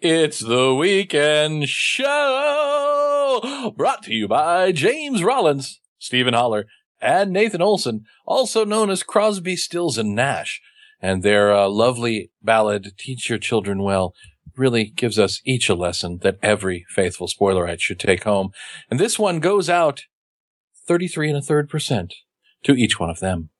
It's the weekend show brought to you by James Rollins, Stephen Holler, and Nathan Olson, also known as Crosby, Stills, and Nash. And their uh, lovely ballad, Teach Your Children Well, really gives us each a lesson that every faithful spoilerite should take home. And this one goes out 33 and a third percent to each one of them.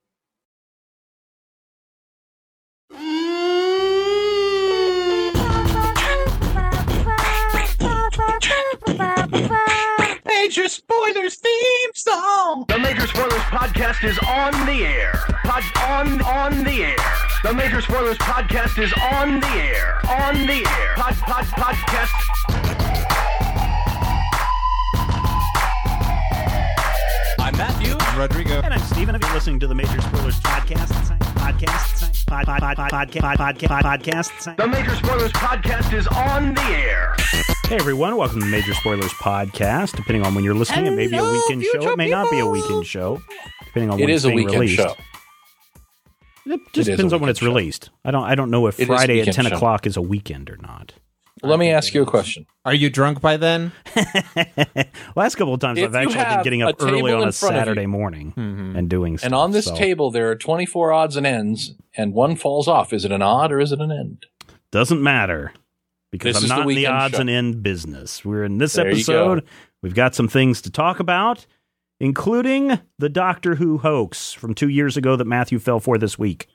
Major Spoilers theme song. The Major Spoilers podcast is on the air. Pod on on the air. The Major Spoilers podcast is on the air. On the air. Pod pod podcast. I'm Matthew. Rodrigo. And I'm Steven. If you're listening to the Major Spoilers podcast, podcast, pod, pod, pod, pod, podcast, podcast, podcast. The Major Spoilers podcast is on the air. Hey everyone, welcome to the Major Spoilers podcast. Depending on when you're listening, it may be a weekend show. It may not be a weekend show, depending on It when is it's a being weekend released. show. It just It is depends on when it's show. released. I don't. I don't know if It is a Friday at ten show. o'clock is a weekend or not. Let me ask you a question. Are you drunk by then? Last couple of times, If I've you actually been have getting a up early table on in a front of you- Saturday morning mm-hmm. and doing stuff. And on this so table, there are 24 odds and ends, and one falls off. Is it an odd or is it an end? doesn't matter because This I'm is the not in the weekend odds show. and end business. We're in this There you episode. go. We've got some things to talk about, including the Doctor Who hoax from two years ago that Matthew fell for this week.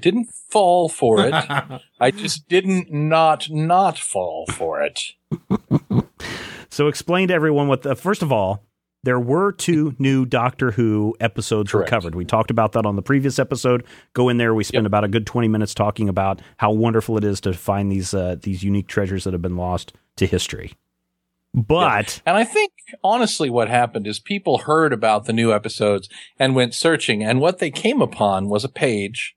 Didn't fall for it. I just didn't not not fall for it. So explain to everyone what the first of all, there were two new Doctor Who episodes Correct. recovered. We talked about that on the previous episode. Go in there. We spent Yep. about a good twenty minutes talking about how wonderful it is to find these uh, these unique treasures that have been lost to history. But And I think honestly what happened is people heard about the new episodes and went searching and what they came upon was a page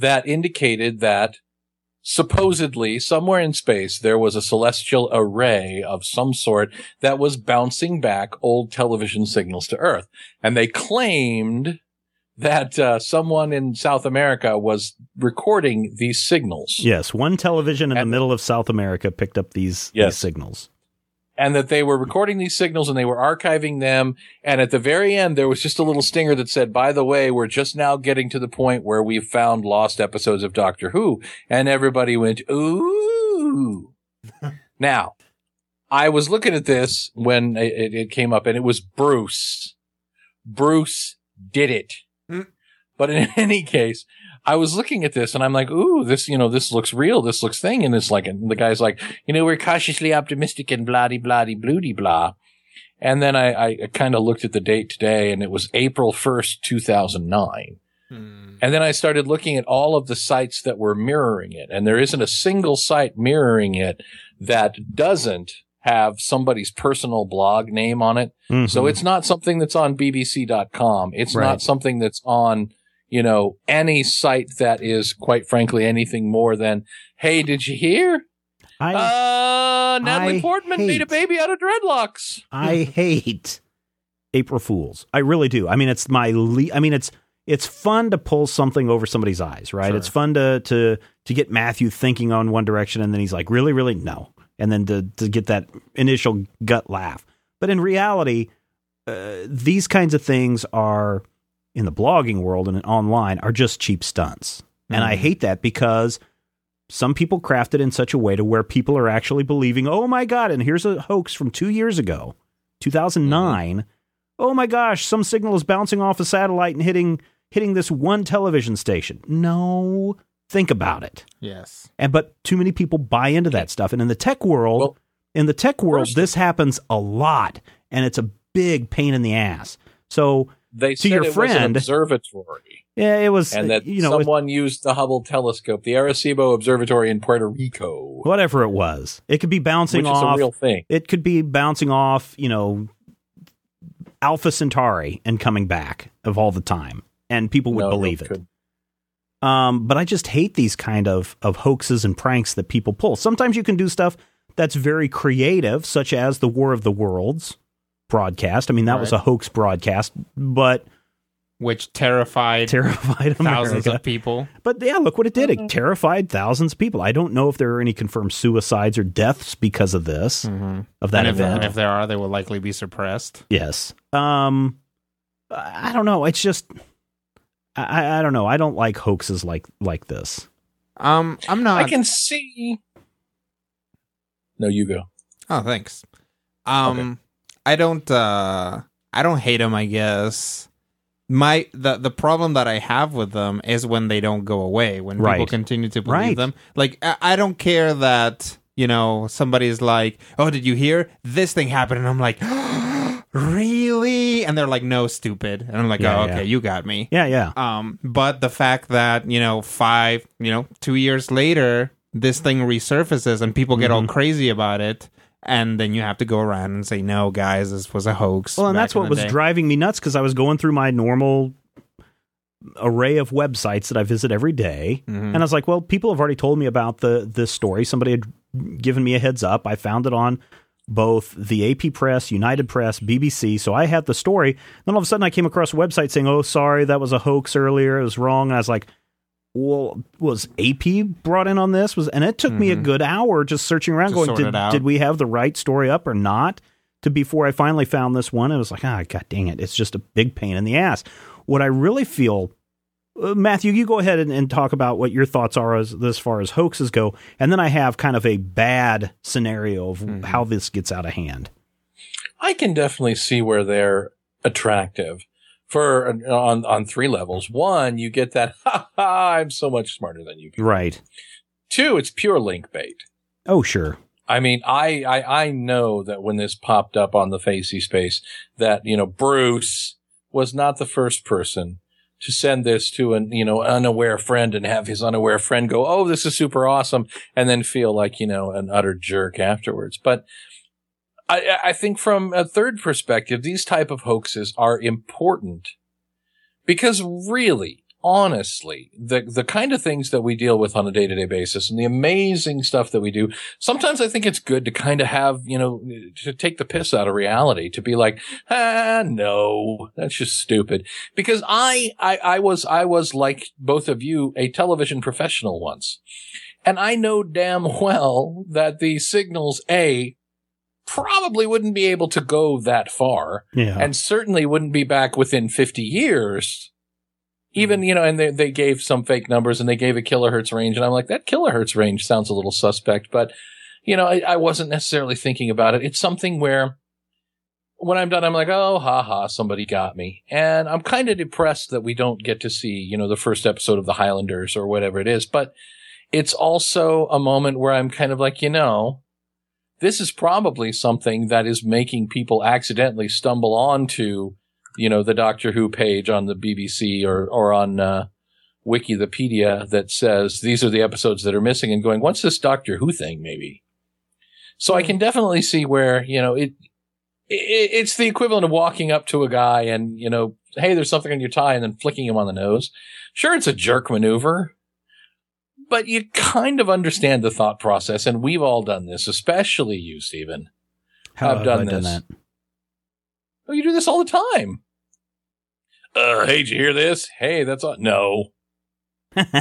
that indicated that supposedly somewhere in space there was a celestial array of some sort that was bouncing back old television signals to Earth. And they claimed that uh, someone in South America was recording these signals. Yes, one television in the middle of South America picked up these, Yes. these signals. And that they were recording these signals and they were archiving them. And at the very end, there was just a little stinger that said, by the way, we're just now getting to the point where we've found lost episodes of Doctor Who. And everybody went, ooh. now, I was looking at this when it, it- came up and it was Bruce. Bruce did it. Mm. But in any case, I was looking at this and I'm like, ooh, this, you know, this looks real. This looks thing. And it's like, and the guy's like, you know, we're cautiously optimistic and blah, blah, blah, bloody blah. And then I, I kind of looked at the date today and it was April 1st, 2009. Hmm. And then I started looking at all of the sites that were mirroring it. And there isn't a single site mirroring it that doesn't have somebody's personal blog name on it. So Mhm. it's not something that's on BBC.com. It's Right. not something that's on, you know, any site that is quite frankly anything more than, hey, did you hear? I Uh, Natalie I Portman made a baby out of dreadlocks. I hate April Fools. I really do. I mean, it's my le- I mean, it's it's fun to pull something over somebody's eyes, right? Sure. It's fun to to to get Matthew thinking on one direction, and then he's like, "Really, really, no," and then to to get that initial gut laugh. But in reality, uh, these kinds of things are in the blogging world and online are just cheap stunts, and I Mhm. hate that because some people craft it in such a way to where people are actually believing, oh my God, and here's a hoax from two years ago, 2009. Oh my gosh, some signal is bouncing off a satellite and hitting hitting this one television station. No, think about it. Yes. And but too many people buy into that stuff. And in the tech world, Well, in the tech world, this happens a lot, and it's a big pain in the ass. So they to said your it was friend- an observatory, Yeah, it was. and that you know, it- someone used the Hubble telescope, the Arecibo Observatory in Puerto Rico, whatever it was, it could be bouncing which off. real thing. it could be bouncing off, you know, Alpha Centauri and coming back of all the time, and people would No, believe it. could- Um, but I just hate these kind of of hoaxes and pranks that people pull. Sometimes you can do stuff that's very creative, such as the War of the Worlds broadcast. I mean, that was a hoax broadcast, but which terrified terrified thousands of people. But yeah, look what it did. It terrified thousands of people. I don't know if there are any confirmed suicides or deaths because of this, Mm-hmm. of that and, if, event. and if there are, they will likely be suppressed. Yes. Um, I I don't know. It's just, I, I don't know. I don't like hoaxes like like this. Um, I'm not. I can see. No, you go. Oh, thanks. Um, I don't. Uh, I don't hate them. I guess my the the problem that I have with them is when they don't go away. When people continue to believe Right. them. Like I, I don't care that you know somebody's like, "Oh, did you hear this thing happened?" And I'm like, "Really?" And they're like, "No, stupid." And I'm like, Yeah, "Oh, yeah. okay, you got me." Yeah, yeah. Um, but the fact that, you know, five, you know, two years later, this thing resurfaces and people get all Mm-hmm. crazy about it. And then you have to go around and say, no, guys, this was a hoax. Well, and that's what was day." driving me nuts because I was going through my normal array of websites that I visit every day, Mm-hmm. and I was like, well, people have already told me about the this story. Somebody had given me a heads up. I found it on both the AP Press, United Press, BBC. So I had the story. Then all of a sudden, I came across a website saying, "Oh, sorry, that was a hoax earlier. It was wrong." And I was like. Well, was AP brought in on this? Was and it took me a good hour just searching around, To going, did, did we have the right story up or not? To before I finally found this one, I was like, ah, god dang it, it's just a big pain in the ass. What I really feel, uh, Matthew, you go ahead and, and talk about what your thoughts are as as far as hoaxes go, and then I have kind of a bad scenario of Mm-hmm. how this gets out of hand. I can definitely see where they're attractive for uh, on on three levels. One, you get that ha ha, I'm so much smarter than you. people." Right? Two, it's pure link bait. Oh, sure. I mean, I, I I know that when this popped up on the Facey space, that you know Bruce was not the first person to send this to an you know unaware friend and have his unaware friend go, "Oh, this is super awesome," and then feel like you know an utter jerk afterwards. But I, I think from a third perspective, these type of hoaxes are important because really, honestly, the, the kind of things that we deal with on a day to day basis and the amazing stuff that we do, sometimes I think it's good to kind of have, you know, to take the piss out of reality, to be like, ah, no, that's just stupid. Because I, I, I was, I was like both of you, a television professional once. And I know damn well that the signals A probably wouldn't be able to go that far Yeah. and certainly wouldn't be back within 50 years. Even, hmm. you know, and they, they gave some fake numbers and they gave a kilohertz range. And I'm like, that kilohertz range sounds a little suspect, but, you know, I, I wasn't necessarily thinking about it. It's something where when I'm done, I'm like, oh, ha ha, somebody got me. And I'm kind of depressed that we don't get to see, you know, the first episode of the Highlanders or whatever it is. But it's also a moment where I'm kind of like, you know, this is probably something that is making people accidentally stumble onto, you know, the Doctor Who page on the BBC or, or on, uh, Wikipedia that says these are the episodes that are missing and going, what's this Doctor Who thing maybe? So I can definitely see where, you know, it, it, it's the equivalent of walking up to a guy and, you know, hey, there's something on your tie and then flicking him on the nose. Sure, it's a jerk maneuver, but you kind of understand the thought process. And we've all done this, especially you, Stephen. How I've have done I done this. that? Oh, you do this all the time. Uh, hey, did you hear this? Hey, that's all. No. yeah,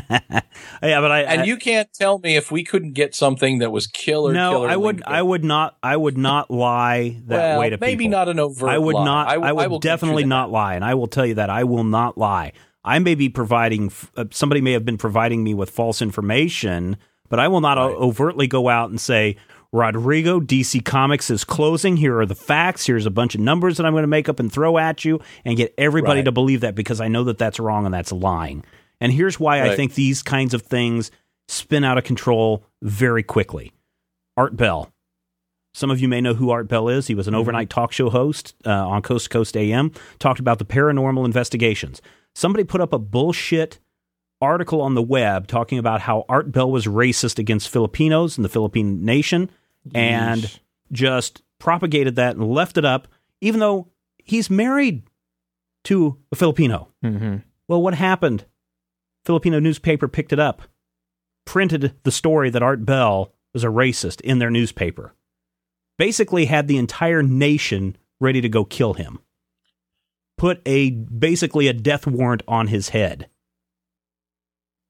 but I And I- you can't tell me if we couldn't get something that was killer. no, killer I would I would not I would not lie that well, way to maybe people. Maybe not an overt. I would lie. not. I, w- would will definitely not lie, and I will tell you that I will not lie. I may be providing. Uh, somebody may have been providing me with false information, but I will not o- overtly go out and say, "Rodrigo, DC Comics is closing. Here are the facts. Here's a bunch of numbers that I'm going to make up and throw at you, and get everybody Right. to believe that because I know that that's wrong and that's lying." And here's why I think these kinds of things spin out of control very quickly. Art Bell Some of you may know who Art Bell is. He was an overnight talk show host uh, on Coast to Coast AM, talked about the paranormal investigations. Somebody put up a bullshit article on the web talking about how Art Bell was racist against Filipinos and the Philippine nation and just propagated that and left it up, even though he's married to a Filipino. hmm Well, what happened? Filipino newspaper picked it up, printed the story that Art Bell was a racist in their newspaper. Basically, had the entire nation ready to go kill him. Put a basically a death warrant on his head.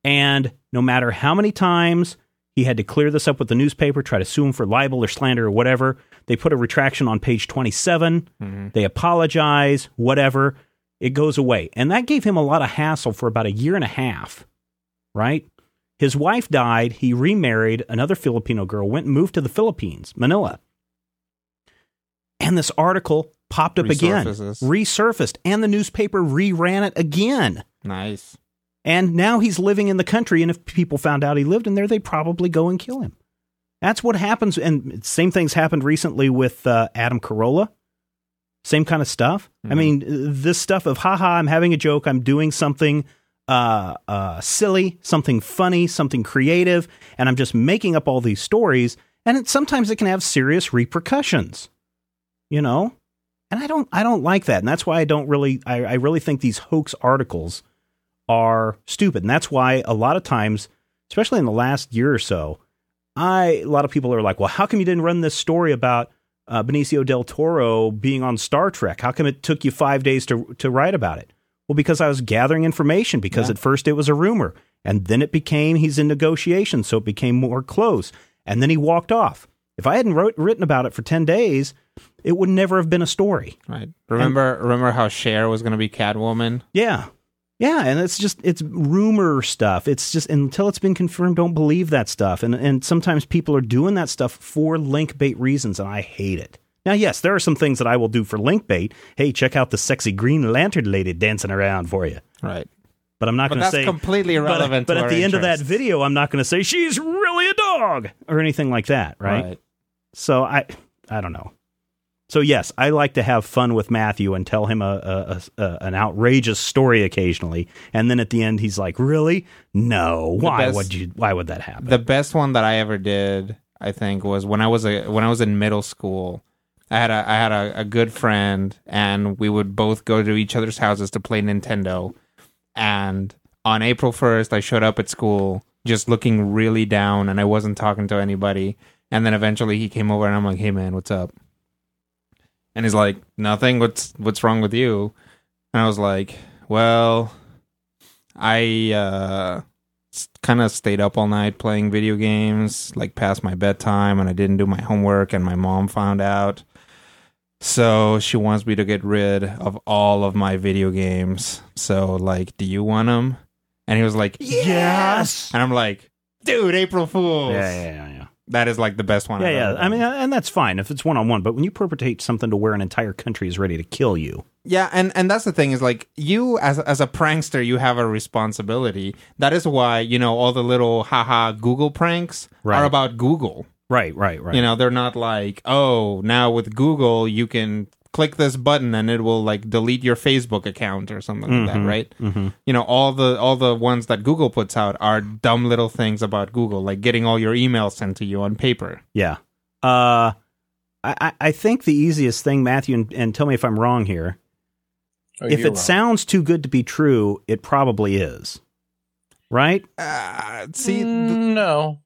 And no matter how many times he had to clear this up with the newspaper, try to sue him for libel or slander or whatever, they put a retraction on page 27. Mm-hmm. They apologize, whatever. It goes away. And that gave him a lot of hassle for about a year and a half, right? His wife died. He remarried another Filipino girl, went and moved to the Philippines, Manila. And this article popped up again, resurfaced, and the newspaper reran it again. Nice. And now he's living in the country, and if people found out he lived in there, they'd probably go and kill him. That's what happens. And same things happened recently with uh, Adam Carolla. Same kind of stuff. I mean, this stuff of, haha, I'm having a joke, I'm doing something uh, uh, silly, something funny, something creative, and I'm just making up all these stories. And it, sometimes it can have serious repercussions, you know? And I don't, I don't like that. And that's why I don't really, I, I really think these hoax articles are stupid. And that's why a lot of times, especially in the last year or so, I a lot of people are like, "Well, how come you didn't run this story about uh, Benicio del Toro being on Star Trek? How come it took you five days to to write about it?" Well, because I was gathering information. Because at first it was a rumor, and then it became he's in negotiations, so it became more close, and then he walked off. If I hadn't wrote, written about it for ten days, it would never have been a story. Right. Remember remember how Cher was going to be Catwoman? Yeah. Yeah, and it's just it's rumor stuff. It's just until it's been confirmed, don't believe that stuff. And and sometimes people are doing that stuff for link bait reasons, and I hate it. Now, yes, there are some things that I will do for link bait. Hey, check out the sexy Green Lantern lady dancing around for you. Right. But I'm not going to say completely irrelevant But, to at the end of that video, I'm not going to say she's really a dog or anything like that, right? So I I don't know. So yes, I like to have fun with Matthew and tell him a, a, a, an outrageous story occasionally, and then at the end he's like, "Really? No. Why best- would you? Why would that happen?" The best one that I ever did, I think, was when I was a when I was in middle school. I had a I had a, a good friend, and we would both go to each other's houses to play Nintendo. And on April first, I showed up at school just looking really down, and I wasn't talking to anybody. And then eventually, he came over, and I'm like, "Hey, man, what's up?" And he's like, "Nothing. What's what's wrong with you?" And I was like, "Well, I uh, kind of stayed up all night playing video games, like past my bedtime, and I didn't do my homework, and my mom found out. So she wants me to get rid of all of my video games. So, like, do you want them? And he was like, Yes! And I'm like, dude, April Fools. yeah, yeah, yeah, yeah. That is like the best one. Yeah, I've yeah. I mean, uh, and that's fine if it's one on one. But when you perpetrate something to where an entire country is ready to kill you, Yeah, and and that's the thing is like you as as a prankster, you have a responsibility. That is why you know all the little haha Google pranks Right. are about Google. right, right, right. You know, they're not like, oh, now with Google you can click this button and it will like delete your Facebook account or something like that, right? mm-hmm. You know, all the all the ones that Google puts out are dumb little things about Google, like getting all your emails sent to you on paper. Yeah. Uh, I, I- I think the easiest thing, Matthew, and, and tell me if I'm wrong here. Oh, if it wrong. sounds too good to be true, it probably is. Right? Uh, see, th- Mm, no,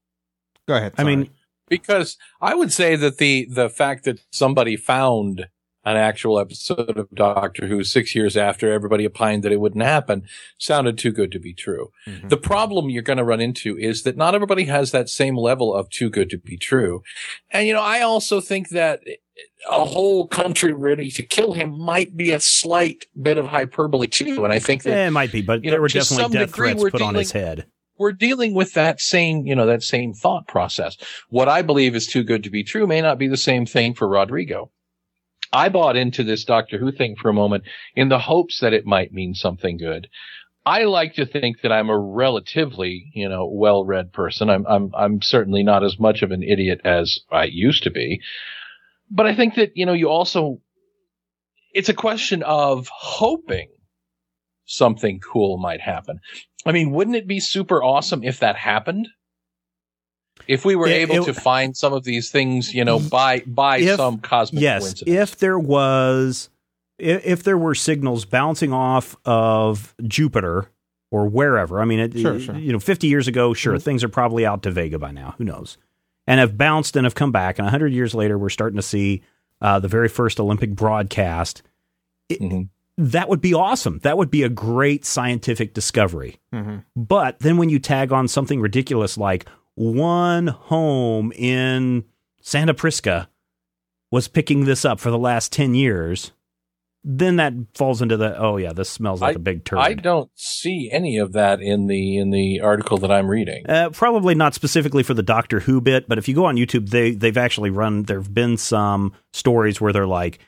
go ahead. I mean, because I would say that the the fact that somebody found an actual episode of Doctor Who six years after everybody opined that it wouldn't happen sounded too good to be true. Mhm. The problem you're going to run into is that not everybody has that same level of too good to be true. And, you know, I also think that a whole country ready to kill him might be a slight bit of hyperbole too. And I think that eh, it might be, but you there know, were definitely some death degree, threats we're put on his dealing- head. we're dealing with that same, you know, that same thought process. What I believe is too good to be true may not be the same thing for Rodrigo. I bought into this Doctor Who thing for a moment in the hopes that it might mean something good. I like to think that I'm a relatively, you know, well-read person. I'm, I'm, I'm certainly not as much of an idiot as I used to be. but I think that you know you also it's a question of hoping something cool might happen. I mean, wouldn't it be super awesome if that happened? If we were It- able it- to find some of these things, you know, by by If- some cosmic yes, coincidence. if there was, if, if there were signals bouncing off of Jupiter or wherever, I mean, it, Sure, sure. you know, 50 years ago, sure, things are probably out to Vega by now. Who knows? And have bounced and have come back. And 100 years later, we're starting to see uh, the very first Olympic broadcast. It- Mhm. That would be awesome. That would be a great scientific discovery. hmm But then when you tag on something ridiculous like one home in Santa Prisca was picking this up for the last 10 years, then that falls into the oh yeah, this smells like a big turd. I don't see any of that in the in the article that I'm reading. Uh, probably not specifically for the Doctor Who bit, but if you go on YouTube, they they've actually run. There have been some stories where they're like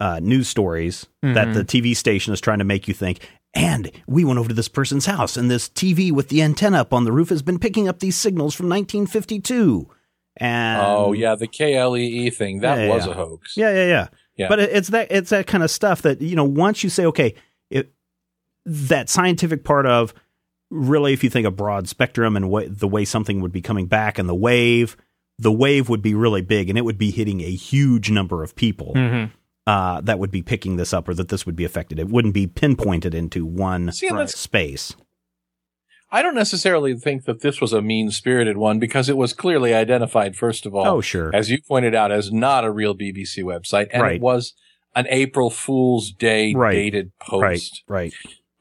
uh, news stories that Mhm. the TV station is trying to make you think. And we went over to this person's house, and this TV with the antenna up on the roof has been picking up these signals from 1952. And oh yeah, the KLEE thing that Yeah, yeah, was yeah. a hoax. yeah, yeah, yeah. Yeah. But it's that it's that kind of stuff that you know. Once you say, okay, it, that scientific part of really, if you think of broad spectrum and what the way something would be coming back, and the wave, the wave would be really big, and it would be hitting a huge number of people hmm uh, that would be picking this up, or that this would be affected. It wouldn't be pinpointed into one See, that's- space. I don't necessarily think that this was a mean spirited one because it was clearly identified, first of all, Oh, sure. as you pointed out, as not a real BBC website. And Right. it was an April Fool's Day Right. dated post. Right, right.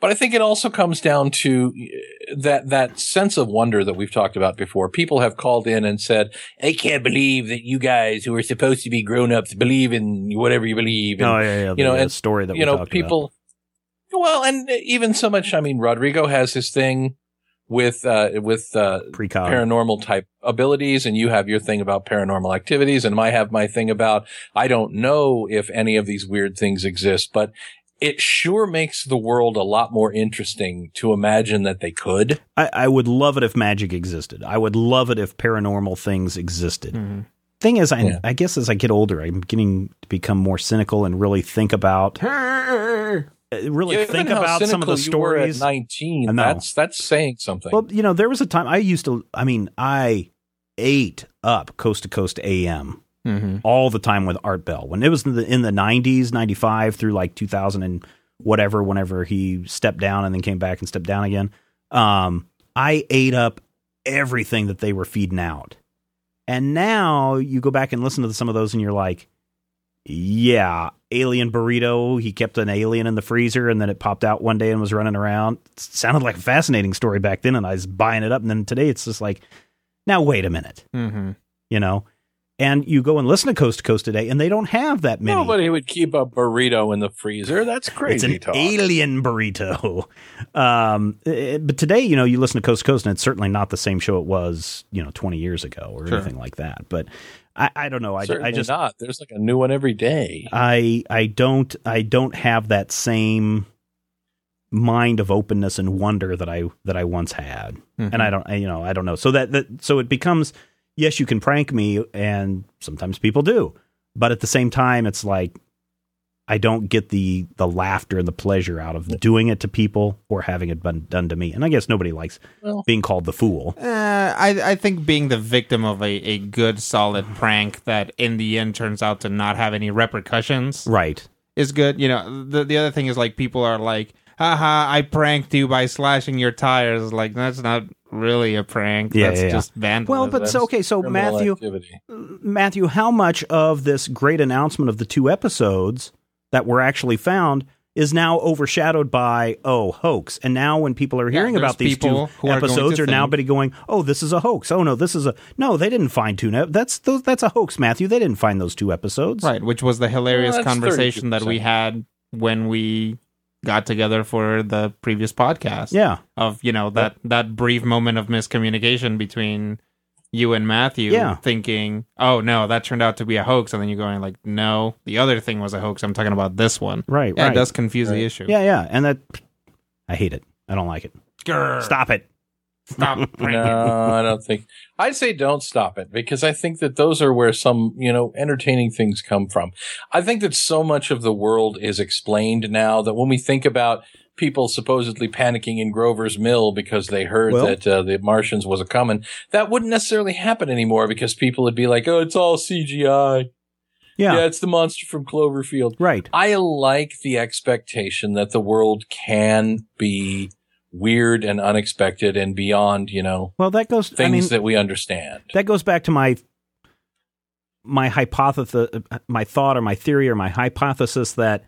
But I think it also comes down to uh, that that sense of wonder that we've talked about before. People have called in and said, "I can't believe that you guys who are supposed to be grown ups believe in whatever you believe." And, oh, yeah, yeah. you know, the, and, story that you know, people. Well, and even so much. I mean, Rodrigo has his thing with uh, with uh, about paranormal type abilities, and you have your thing about paranormal activities, and I have my thing about I don't know if any of these weird things exist, but it sure makes the world a lot more interesting to imagine that they could. I, I would love it if magic existed. I would love it if paranormal things existed. Mhm. Thing is, I, Yeah. I guess as I get older, I'm getting to become more cynical and really think about, uh, really Given think about some of the cynical you were at stories. Nineteen, I that's that's saying something. Well, you know, there was a time I used to. I mean, I ate up Coast to Coast AM hmm all the time with Art Bell when it was in the in the 90s, 95 through like 2000 and whatever. Whenever he stepped down and then came back and stepped down again, um, I ate up everything that they were feeding out. And now you go back and listen to some of those, and you're like, yeah, alien burrito. He kept an alien in the freezer, and then it popped out one day and was running around. It sounded like a fascinating story back then, and I was buying it up. And then today, it's just like, now wait a minute, hmm you know. And you go and listen to Coast to Coast today, and they don't have that many. Nobody would keep a burrito in the freezer. That's crazy. it's an talk. alien burrito. Um, eh, but today, you know, you listen to Coast to Coast, and it's certainly not the same show it was, you know, 20 years ago or Sure. anything like that. But I, I don't know. I, I just not. There's like a new one every day. I I don't I don't have that same mind of openness and wonder that I that I once had. And I don't I, you know, I don't know. So that, that so it becomes yes, you can prank me and sometimes people do. But at the same time it's like I don't get the the laughter and the pleasure out of doing it to people or having it been done to me. And I guess nobody likes Well- being called the fool. Uh, I I think being the victim of a, a good solid prank that in the end turns out to not have any repercussions Right. is good. You know, the the other thing is like people are like, haha, I pranked you by slashing your tires. Like that's not really a prank. Yeah, that's yeah, yeah. just vandalism. Well, but so okay, so Matthew activity. Matthew, how much of this great announcement of the two episodes that were actually found is now overshadowed by oh hoax? And now when people are hearing there's about these two people who are episodes, to are, now think- going oh this is a hoax. Oh no, this is a no. They didn't find two. Ne- that's those, that's a hoax, Matthew. They didn't find those two episodes. right, which was the hilarious Well, that's conversation that we had when we got together for the previous podcast. Yeah. of you know that that brief moment of miscommunication between you and Matthew Yeah. thinking, "Oh no, that turned out to be a hoax," and then you're going like, "No, the other thing was a hoax. I'm talking about this one." Right. Yeah, right. it does confuse the issue. Yeah. Yeah. And that I hate it. I don't like it. Stop it. Stop. No, I don't think. I'd say don't stop it because I think that those are where some, you know, entertaining things come from. I think that so much of the world is explained now that when we think about people supposedly panicking in Grover's Mill because they heard Well- that uh, the Martians was a coming, that wouldn't necessarily happen anymore because people would be like, "Oh, it's all CGI. Yeah. yeah it's the monster from Cloverfield." Right. I like the expectation that the world can be weird and unexpected and beyond, you know, Well, that goes. things I mean, that we understand. that goes back to my my hypothesis, my thought or my theory or my hypothesis that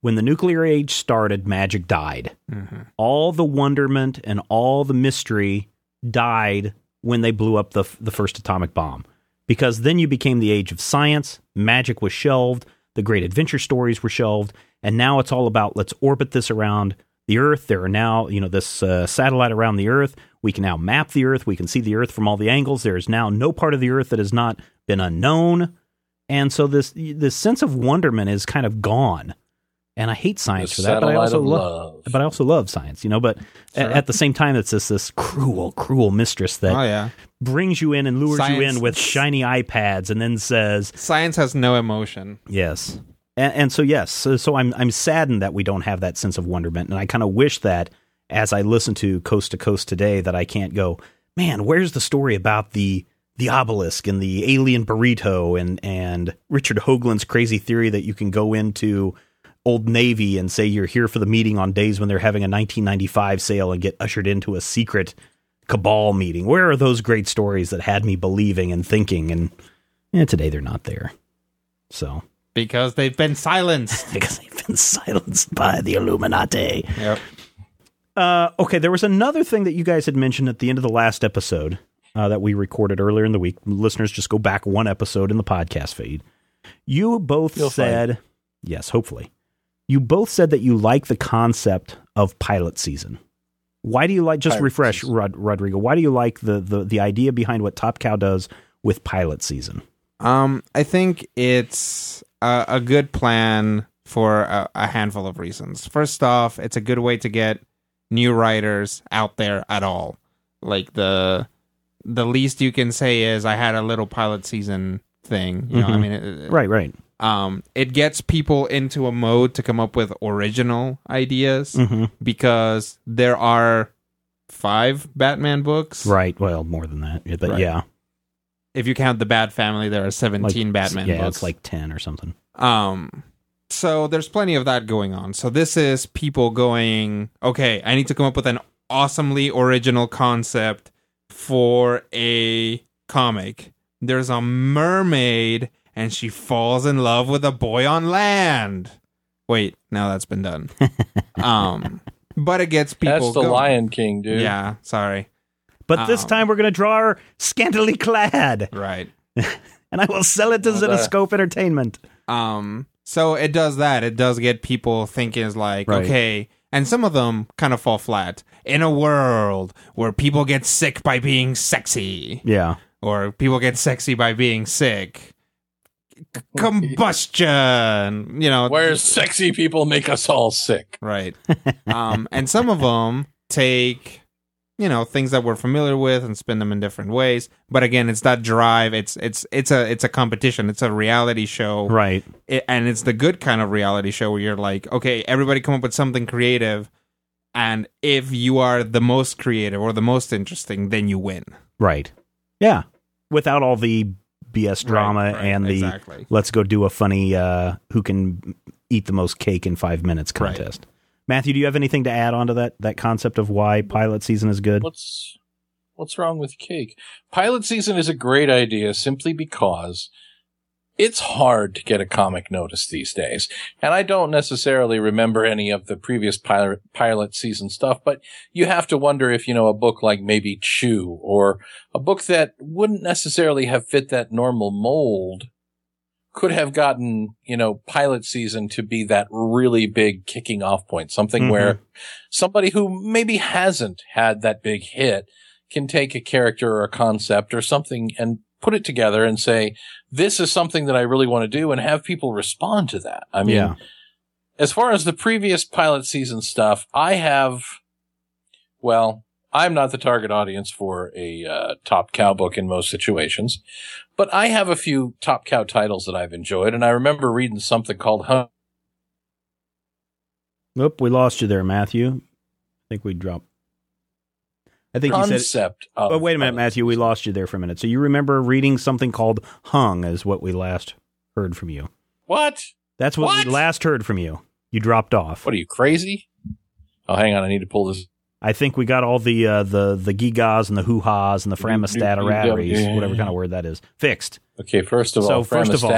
when the nuclear age started, magic died. Mm-hmm. All the wonderment and all the mystery died when they blew up the the first atomic bomb, because then you became the age of science. Magic was shelved. The great adventure stories were shelved, and now it's all about let's orbit this around the Earth. There are now, you know, this uh, satellite around the Earth. We can now map the Earth. We can see the Earth from all the angles. There is now no part of the Earth that has not been unknown, and so this this sense of wonderment is kind of gone. And I hate science The for that, but I also love, love. but I also love science, you know. But at, at the same time, it's this this cruel, cruel mistress that Oh yeah. brings you in and lures you in with shiny iPads, and then says, Science has no emotion. Yes. And, and so yes, so, so I'm I'm saddened that we don't have that sense of wonderment, and I kind of wish that as I listen to Coast to Coast today, that I can't go, man, where's the story about the the obelisk and the alien burrito and and Richard Hoagland's crazy theory that you can go into Old Navy and say you're here for the meeting on days when they're having a 1995 sale and get ushered into a secret cabal meeting. Where are those great stories that had me believing and thinking? And eh, today they're not there. So Because they've been silenced. because they've been silenced by the Illuminati. yep. Uh, okay, there was another thing that you guys had mentioned at the end of the last episode uh, that we recorded earlier in the week. Listeners, just go back one episode in the podcast feed. You both You'll said, yes, hopefully. You both said that you like the concept of pilot season. Why do you like? Just Pilot refresh. Rod, Rodrigo. Why do you like the, the the idea behind what Top Cow does with pilot season? Um, I think it's a, a good plan for a, a handful of reasons. First off, it's a good way to get new writers out there at all. Like the the least you can say is I had a little pilot season thing. You know, I Mhm. mean, it, Right, right. um, it gets people into a mode to come up with original ideas hmm because there are five Batman books. Right. Well, more than that, but Right. yeah, If you count the Bat Family, there are like seventeen Batman Yeah, books. it's like ten or something. Um, so there's plenty of that going on. So this is people going, okay, I need to come up with an awesomely original concept for a comic. There's a mermaid and she falls in love with a boy on land. Wait, now that's been done. um, but it gets people. That's the going. Lion King, dude. Yeah, sorry. But this Um, time we're going to draw her scantily clad, Right. and I will sell it to Well, that- Zenescope Entertainment. Um, so it does that. It does get people thinking is like, Right. okay, and some of them kind of fall flat. In a world where people get sick by being sexy, Yeah, or people get sexy by being sick, C- combustion, you know, Where sexy people make us all sick. right? um, and some of them take, you know, things that we're familiar with and spin them in different ways. But again, it's that drive. It's it's it's a it's a competition. It's a reality show right. it, and it's the good kind of reality show where you're like, okay, everybody come up with something creative, and if you are the most creative or the most interesting, then you win. Right. Yeah. Without all the BS drama Right, right, and the exactly. let's go do a funny uh, who can eat the most cake in five minutes Right. Matthew, do you have anything to add on to that that concept of why pilot season is good? What's what's wrong with cake? Pilot season is a great idea simply because it's hard to get a comic notice these days. And I don't necessarily remember any of the previous pilot pilot season stuff, but you have to wonder if, you know, a book like maybe Chew or a book that wouldn't necessarily have fit that normal mold could have gotten, you know, pilot season to be that really big kicking off point, something Mhm. where somebody who maybe hasn't had that big hit can take a character or a concept or something and put it together and say, this is something that I really want to do and have people respond to that. I mean, Yeah. as far as the previous pilot season stuff, I have, well, I'm not the target audience for a uh, top cow book in most situations, but I have a few top cow titles that I've enjoyed, and I remember reading something called Hun- Oop, we lost you there, Matthew. I think we dropped. I think you said. Concept. Of Oh, wait a minute. Matthew. We lost you there for a minute. So you remember reading something called "Hung" is what we last heard from you. What? That's what, What? we last heard from you. You dropped off. What are you crazy? Oh, hang on. I need to pull this. I think we got all the uh, the the gigas and the hoo ha's and the framastateraries, whatever kind of word that is, fixed. Okay, first of So, all, first of all-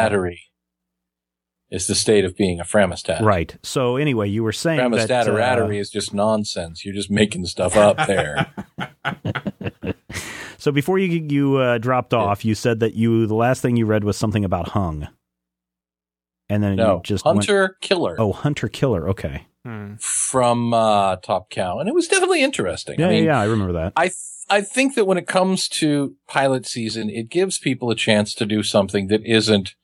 is the state of being a framastat. Right. So anyway, you were saying that. uh, is just nonsense. You're just making stuff up there. so before you you uh, dropped off, you said that you the last thing you read was something about hung, and then no, you just went- Hunter Killer oh, hunter killer. Okay. Hmm. from uh, Top Cow, and it was definitely interesting. Yeah, I mean, yeah, yeah, I remember that. I th- I think that when it comes to pilot season, it gives people a chance to do something that isn't,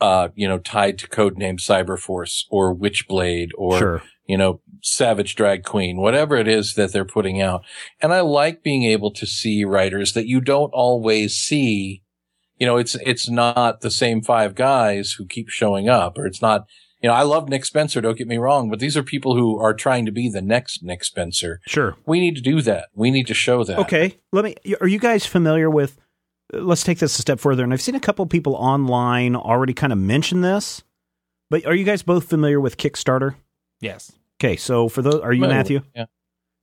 uh, you know, tied to codename Cyberforce or Witchblade or sure. you know, Savage Drag Queen, whatever it is that they're putting out. And I like being able to see writers that you don't always see. You know, it's, it's not the same five guys who keep showing up or it's not, you know, I love Nick Spencer. Don't get me wrong, but these are people who are trying to be the next Nick Spencer. Sure. We need to do that. We need to show that. Okay. Let me. Are you guys familiar with? uh, Let's take this a step further. And I've seen a couple people online already kind of mention this. But are you guys both familiar with Kickstarter? Yes. Okay. So for those, are you Familiar Matthew? with- Yeah.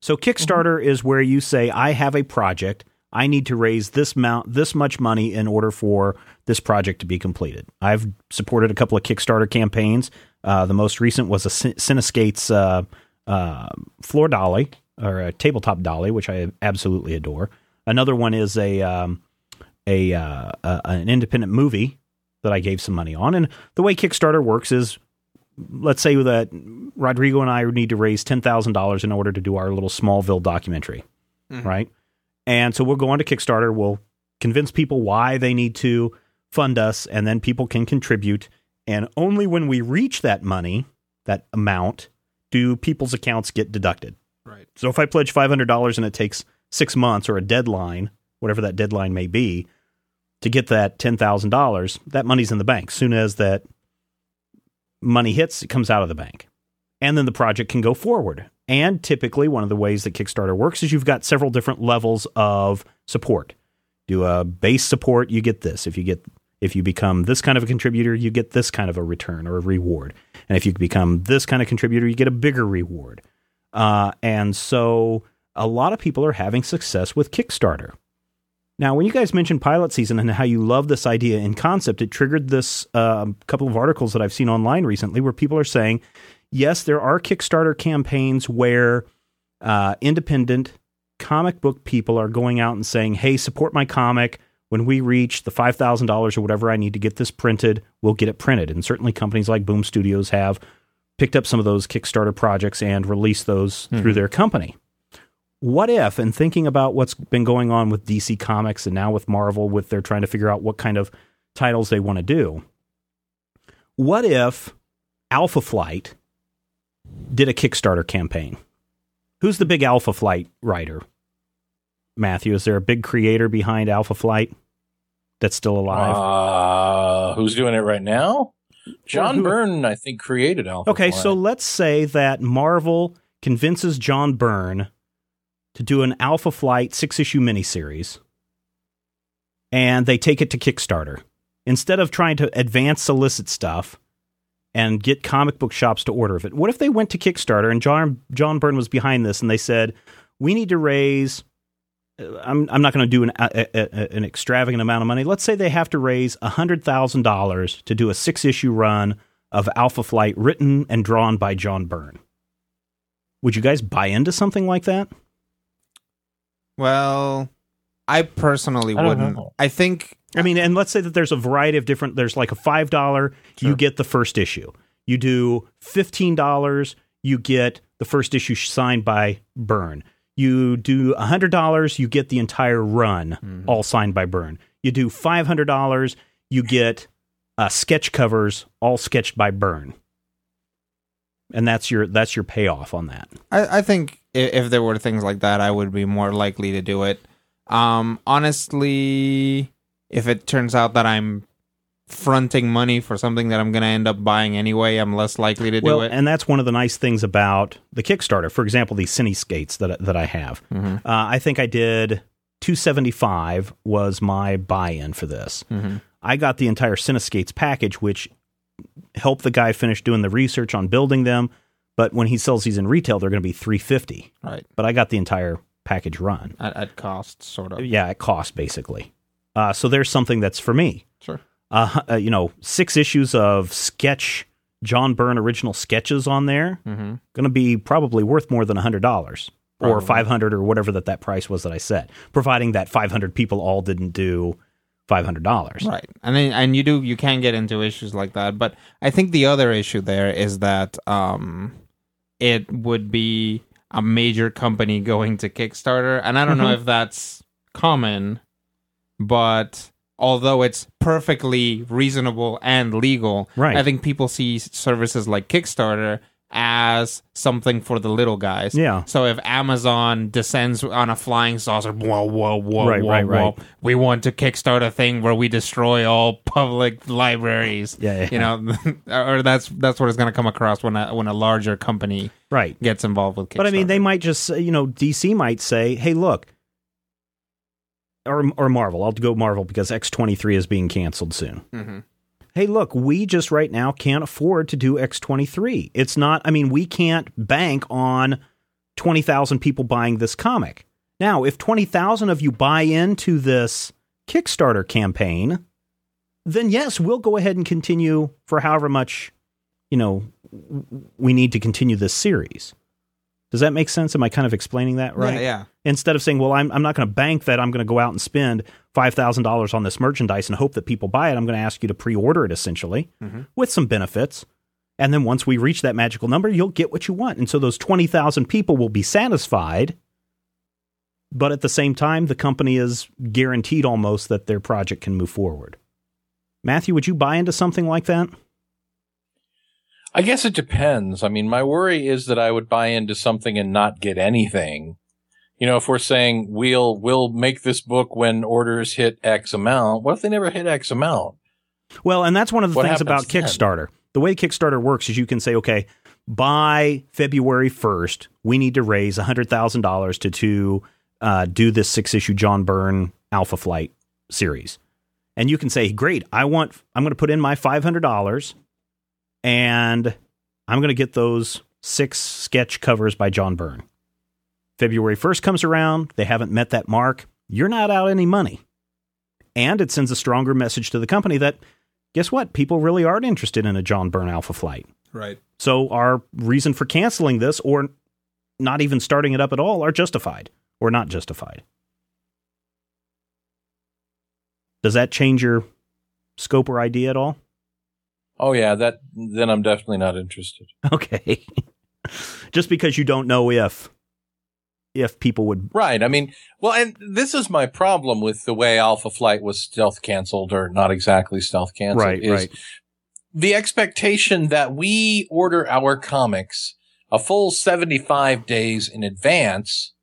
So Kickstarter is where you say, I have a project. I need to raise this amount, this much money in order for this project to be completed. I've supported a couple of Kickstarter campaigns. Uh, the most recent was a Cin- Cineskates uh, uh, floor dolly or a tabletop dolly, which I absolutely adore. Another one is a um, a uh, uh, an independent movie that I gave some money on. And the way Kickstarter works is let's say that Rodrigo and I need to raise ten thousand dollars in order to do our little Smallville documentary, right? And so we'll go on to Kickstarter. We'll convince people why they need to fund us, and then people can contribute. And only when we reach that money, that amount, do people's accounts get deducted. Right. So if I pledge five hundred dollars and it takes six months or a deadline, whatever that deadline may be, to get that ten thousand dollars, that money's in the bank. Soon as that money hits, it comes out of the bank. And then the project can go forward. And typically, one of the ways that Kickstarter works is you've got several different levels of support. Do a base support, you get this. If you get if you become this kind of a contributor, you get this kind of a return or a reward. And if you become this kind of contributor, you get a bigger reward. Uh, and so a lot of people are having success with Kickstarter. Now, when you guys mentioned pilot season and how you love this idea in concept, it triggered this um, couple of articles that I've seen online recently where people are saying, yes, there are Kickstarter campaigns where uh, independent comic book people are going out and saying, hey, support my comic. When we reach the $5,000 or whatever I need to get this printed, we'll get it printed. And certainly companies like Boom Studios have picked up some of those Kickstarter projects and released those hmm. through their company what if, and thinking about what's been going on with DC Comics and now with Marvel, with they're trying to figure out what kind of titles they want to do, what if Alpha Flight did a Kickstarter campaign? Who's the big Alpha Flight writer? Matthew, is there a big creator behind Alpha Flight that's still alive? Uh, who's doing it right now? John who- Byrne, I think, created Alpha. Okay, Flight. so let's say that Marvel convinces John Byrne to do an Alpha Flight six issue miniseries, and they take it to Kickstarter. Instead of trying to advance solicit stuff and get comic book shops to order of it, what if they went to Kickstarter and John John Byrne was behind this and they said, "We need to raise." Uh, I'm I'm not going to do an a, a, a- an extravagant amount of money. Let's say they have to raise hundred thousand dollars to do a six issue run of Alpha Flight written and drawn by John Byrne. Would you guys buy into something like that? Well, I personally I wouldn't. know. I think I mean, and let's say that there's a variety of different. There's like a five dollar, you get the first issue. You do fifteen dollars, you get the first issue signed by Byrne. You do hundred dollars, you get the entire run, all signed by Byrne. You do five hundred dollars, you get uh, sketch covers, all sketched by Byrne. And that's your that's your payoff on that. I, I think if, if there were things like that, I would be more likely to do it. Um, honestly, if it turns out that I'm fronting money for something that I'm going to end up buying anyway, I'm less likely to well, do it. and that's one of the nice things about the Kickstarter. For example, these Cine skates that that I have. Mhm. Uh, I think I did 275 was my buy-in for this. Mhm. I got the entire Cineskates package, which helped the guy finish doing the research on building them. But when he sells these in retail, they're going to be 350. Right. But I got the entire package run. At, at cost, sort of. Yeah, at cost basically. Uh, so there's something that's for me. Uh, uh, you know, six issues of sketch John Byrne original sketches on there. Mm-hmm. Going to be probably worth more than hundred dollars or five hundred or whatever that that price was that I set. Providing that 500 people all didn't do five hundred dollars. Right. And then and you do you can get into issues like that, but I think the other issue there is that um it would be a major company going to Kickstarter and I don't know Mhm. if that's common, but although it's perfectly reasonable and legal, Right. I think people see services like Kickstarter as something for the little guys. Yeah. So if Amazon descends on a flying saucer, whoa, whoa, whoa, Right, whoa, right, whoa, right. we want to kickstart a thing where we destroy all public libraries. Yeah, yeah. You know, or that's that's what it's going to come across when a when a larger company Right. gets involved with Kickstarter. But I mean, they might just, say, you know, DC might say, "Hey, look," or or Marvel. I'll go Marvel because X twenty three is being canceled soon. Mhm. Hey, look, we just right now can't afford to do X twenty three. It's not. I mean, we can't bank on twenty thousand people buying this comic. Now, if twenty thousand of you buy into this Kickstarter campaign, then yes, we'll go ahead and continue for however much, you know, we need to continue this series. Does that make sense? Am I kind of explaining that right? Yeah, yeah. Instead of saying, well, I'm, I'm not going to bank that I'm going to go out and spend $5,000 on this merchandise and hope that people buy it, I'm going to ask you to pre order it essentially mm-hmm. with some benefits. And then once we reach that magical number, you'll get what you want. And so those 20,000 people will be satisfied. But at the same time, the company is guaranteed almost that their project can move forward. Matthew, would you buy into something like that? I guess it depends. I mean, my worry is that I would buy into something and not get anything. You know, if we're saying we'll we'll make this book when orders hit X amount, what if they never hit X amount? Well, and that's one of the What things about then? Kickstarter. The way Kickstarter works is you can say, okay, by February 1st, we need to raise $100,000 to, to uh, do this six issue John Byrne Alpha Flight series. And you can say, great, I want, I'm going to put in my $500 and I'm going to get those six sketch covers by John Byrne. February 1st comes around, they haven't met that mark, you're not out any money. And it sends a stronger message to the company that guess what? People really aren't interested in a John Byrne Alpha flight. Right. So our reason for canceling this or not even starting it up at all are justified or not justified. Does that change your scope or idea at all? Oh yeah, that then I'm definitely not interested. Okay. Just because you don't know if if people would Right. I mean, well, and this is my problem with the way Alpha Flight was stealth canceled or not exactly stealth canceled. Right, is right. The expectation that we order our comics a full 75 days in advance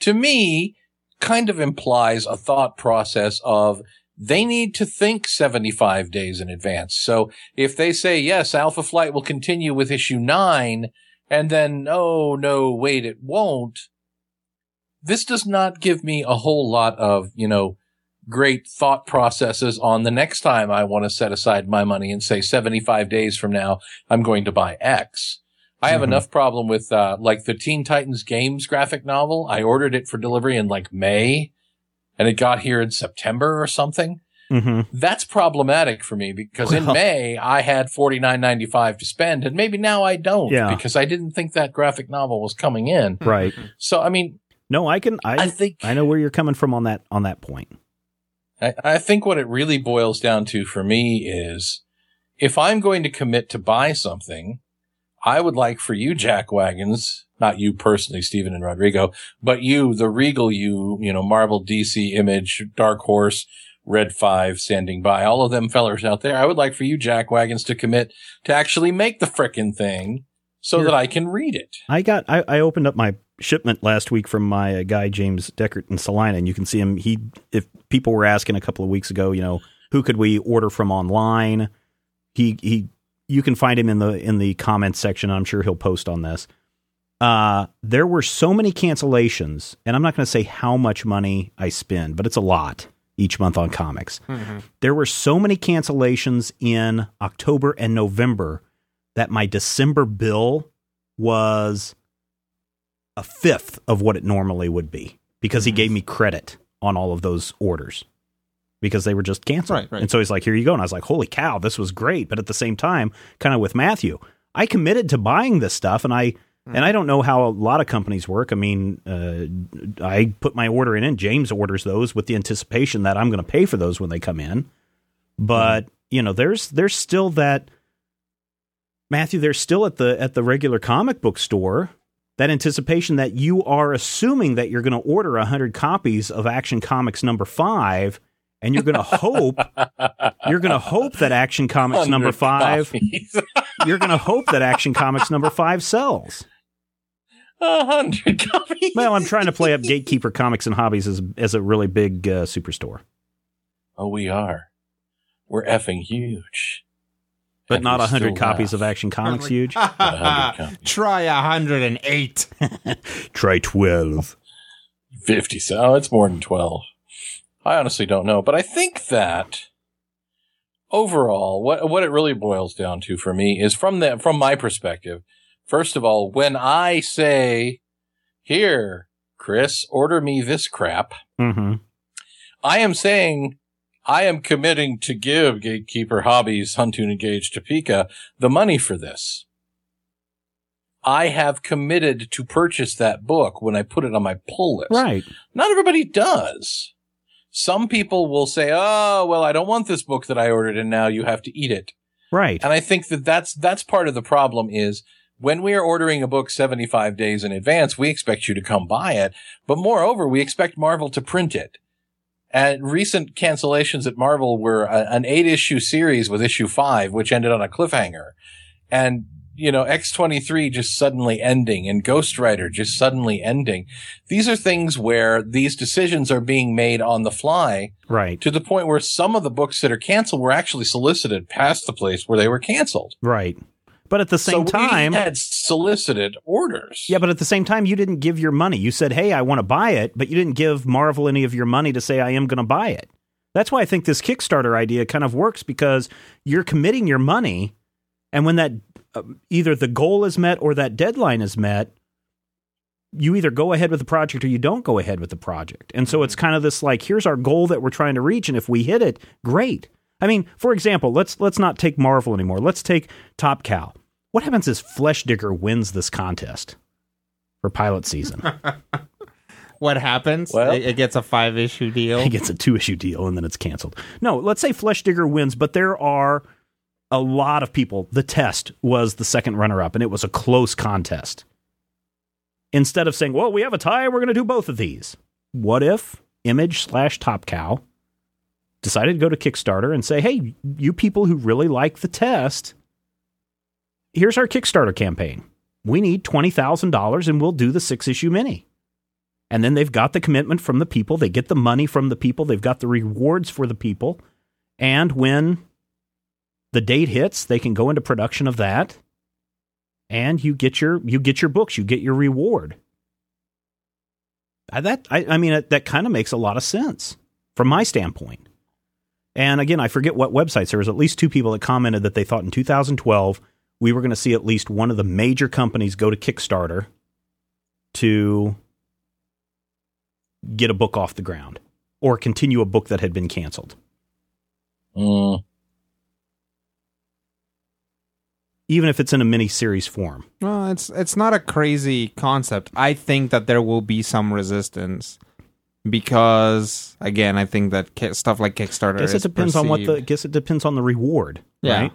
to me kind of implies a thought process of they need to think 75 days in advance. So if they say, yes, Alpha Flight will continue with issue nine, and then, oh, no, wait, it won't. This does not give me a whole lot of, you know, great thought processes on the next time I want to set aside my money and say 75 days from now, I'm going to buy X. I have Mhm. enough problem with, uh, like the Teen Titans Games graphic novel. I ordered it for delivery in like May and it got here in September or something. hmm That's problematic for me because in May I had forty nine ninety five to spend and maybe now I don't Yeah. because I didn't think that graphic novel was coming in. right. So I mean, No, I can I I think I know where you're coming from on that on that point. I, I think what it really boils down to for me is if I'm going to commit to buy something, I would like for you, Jack Wagons, not you personally, Stephen and Rodrigo, but you, the regal you, you know, Marvel, DC, Image, Dark Horse, Red Five standing by, all of them fellers out there. I would like for you, Jack Wagons, to commit to actually make the frickin' thing so Here. that I can read it. I got I, I opened up my shipment last week from my uh, guy James Deckert in Salina, and you can see him. He, if people were asking a couple of weeks ago, you know, who could we order from online? He he, you can find him in the in the comments section. I'm sure he'll post on this. Uh, there were so many cancellations, and I'm not going to say how much money I spend, but it's a lot each month on comics. There were so many cancellations in October and November that my December bill was a fifth of what it normally would be because he mm-hmm. gave me credit on all of those orders because they were just canceled. Right, right. And so he's like, here you go. And I was like, holy cow, this was great. But at the same time, kind of with Matthew, I committed to buying this stuff and I. Mm. And I don't know how a lot of companies work. I mean, uh, I put my order in, and James orders those with the anticipation that I'm going to pay for those when they come in. But mm-hmm. you know, there's there's still that Matthew. There's still at the at the regular comic book store that anticipation that you are assuming that you're going to order 100 copies of Action Comics number 5 and you're going to hope you're going to hope that Action Comics number 5 you're going to hope that Action Comics number 5 sells. A hundred copies. Well, I'm trying to play up Gatekeeper Comics and Hobbies as as a really big uh, superstore, Oh, we are. We're effing huge. But And not we 100 copies laugh. of Action Comics huge. Try a hundred and eight. Try 12. 50. So oh, it's more than 12. I honestly don't know, but I think that overall, what, what it really boils down to for me is from the, from my perspective, first of all, when I say, here, Chris, order me this crap, hmm I am saying I am committing to give Gatekeeper Hobbies, Huntoon Engage Topeka the money for this. I have committed to purchase that book when I put it on my pull list. Right. Not everybody does. Some people will say, "Oh, well, I don't want this book that I ordered and now you have to eat it." Right. And I think that that's that's part of the problem is when we are ordering a book 75 days in advance, we expect you to come buy it, but moreover, we expect Marvel to print it. And recent cancellations at Marvel were a, an eight issue series with issue five, which ended on a cliffhanger. And, you know, X23 just suddenly ending and Ghost Rider just suddenly ending. These are things where these decisions are being made on the fly Right. to the point where some of the books that are canceled were actually solicited past the place where they were canceled. Right. But at the same so time, we had solicited orders. yeah, but at the same time, you didn't give your money. You said, hey, I want to buy it, but you didn't give Marvel any of your money to say, I am going to buy it. That's why I think this Kickstarter idea kind of works because you're committing your money. And when that uh, either the goal is met or that deadline is met, you either go ahead with the project or you don't go ahead with the project. And so it's kind of this like, here's our goal that we're trying to reach. And if we hit it, great. I mean, for example, let's let's not take Marvel anymore. Let's take Top Cow. What happens is Flesh Digger wins this contest for pilot season? What happens? Well- it, it gets a five issue deal. It gets a two issue deal and then it's canceled. No, let's say Flesh Digger wins, but there are a lot of people. The test was the second runner up and it was a close contest. Instead of saying, well, we have a tie, we're going to do both of these. What if Image slash Top Cow decided to go to Kickstarter and say, hey, you people who really like the test, here's our Kickstarter campaign. We need $20,000 and we'll do the six issue mini. And then they've got the commitment from the people. They get the money from the people. They've got the rewards for the people. And when the date hits, they can go into production of that. And you get your you get your books. You get your reward. I, that I, I mean uh, that, that kind of makes a lot of sense from my standpoint. And again, I forget what websites. There was at least two people that commented that they thought in 2012 we were going to see at least one of the major companies go to Kickstarter to get a book off the ground or continue a book that had been canceled. Mm, even if it's in a mini series form. Well, it's it's not a crazy concept. I think that there will be some resistance because, again, I think that ki- stuff like Kickstarter. I guess it is depends on what the. I guess it depends on the reward, Yeah. right?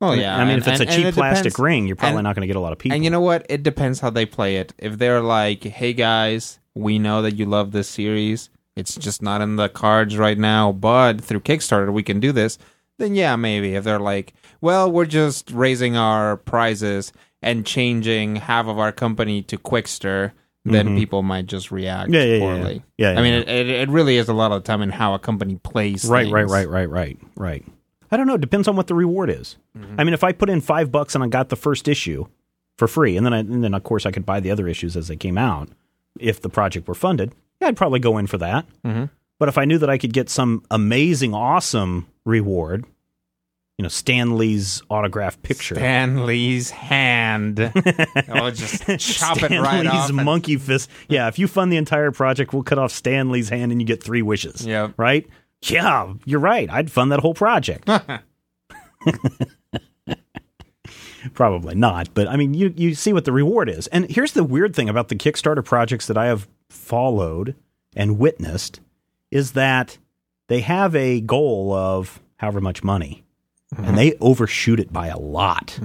Oh yeah, I mean, and- if it's and- a cheap it plastic depends- ring, you're probably and- not going to get a lot of people. And you know what? It depends how they play it. If they're like, "Hey guys, we know that you love this series. It's just not in the cards right now, but through Kickstarter we can do this." Then yeah, maybe. If they're like, "Well, we're just raising our prizes and changing half of our company to Quickster," then Mhm. people might just react Yeah, yeah, yeah, poorly. yeah. Yeah, I mean, yeah. it, it, it really is a lot of the time in how a company plays. Right, right, right, right, right, right. I don't know. It depends on what the reward is. I mean, if I put in five bucks and I got the first issue for free, and then I, and then of course I could buy the other issues as they came out, if the project were funded, yeah, I'd probably go in for that. Mhm. But if I knew that I could get some amazing, awesome reward, you know, Stan Lee's autographed picture. Stan Lee's hand. oh, just chop Stan it right Lee's off. and- monkey fist. Yeah, if you fund the entire project, we'll cut off Stan Lee's hand and you get three wishes. Yep. Right? Yeah, you're right. I'd fund that whole project. Probably not, but I mean, you you see what the reward is. And here's the weird thing about the Kickstarter projects that I have followed and witnessed is that they have a goal of however much money, and they overshoot it by a lot.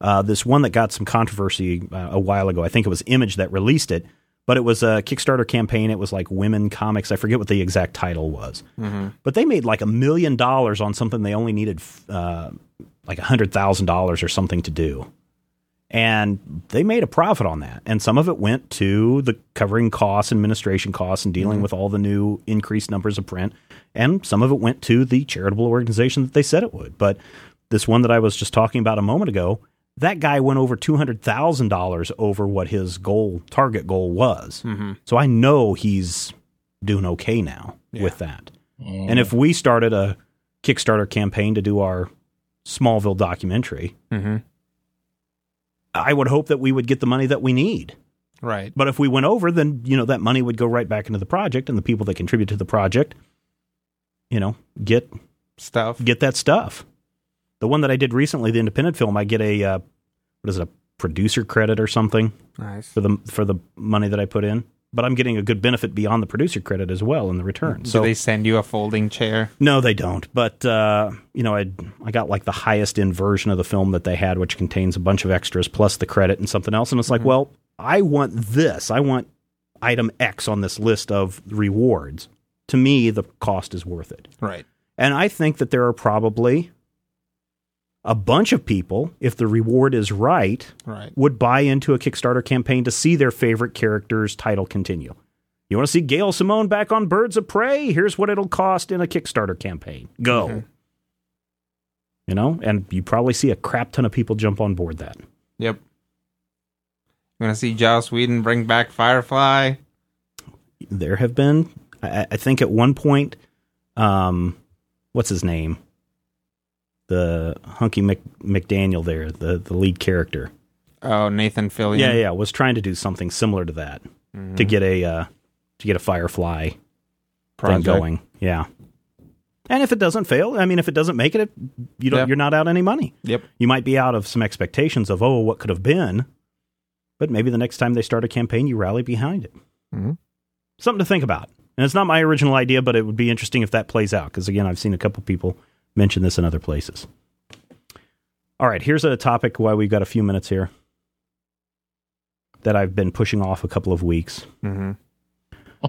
Uh, this one that got some controversy uh, a while ago, I think it was Image that released it, but it was a Kickstarter campaign. It was like Women Comics. I forget what the exact title was, but they made like a million dollars on something they only needed uh, like a hundred thousand dollars or something to do. And they made a profit on that. And some of it went to the covering costs, administration costs, and dealing with all the new increased numbers of print. And some of it went to the charitable organization that they said it would. But this one that I was just talking about a moment ago, that guy went over $200,000 over what his goal, target goal was. So I know he's doing okay now with that. And if we started a Kickstarter campaign to do our Smallville documentary, Mhm. I would hope that we would get the money that we need. Right. But if we went over, then you know that money would go right back into the project, and the people that contribute to the project, you know, get Stuff. get that stuff. The one that I did recently, the independent film, I get a uh, what is it, a producer credit or something Nice. for the for the money that I put in. But I'm getting a good benefit beyond the producer credit as well in the return. Do So they send you a folding chair? no, they don't. But uh, you know, I I got like the highest end version of the film that they had, which contains a bunch of extras plus the credit and something else. And it's like, well, I want this. I want item X on this list of rewards. To me, the cost is worth it. Right. And I think that there are probably a bunch of people, if the reward is right, Right. would buy into a Kickstarter campaign to see their favorite character's title continue. You want to see Gail Simone back on Birds of Prey? Here's what it'll cost in a Kickstarter campaign. Go. You know, and you probably see a crap ton of people jump on board that. Yep. You want to see Joss Whedon bring back Firefly? There have been, I, I think, at one point, um, what's his name? The hunky Mc, McDaniel there, the the lead character. Oh, Nathan Fillion. Yeah, yeah, was trying to do something similar to that Mm-hmm. to get a uh, to get a Firefly Project. thing going. Yeah. And if it doesn't fail, I mean, if it doesn't make it, you don't, Yep. you're not out any money. Yep. You might be out of some expectations of, oh, what could have been, but maybe the next time they start a campaign, you rally behind it. Mhm. Something to think about. And it's not my original idea, but it would be interesting if that plays out because again, I've seen a couple people mention this in other places. All right, here's a topic why we've got a few minutes here that I've been pushing off a couple of weeks Mm-hmm.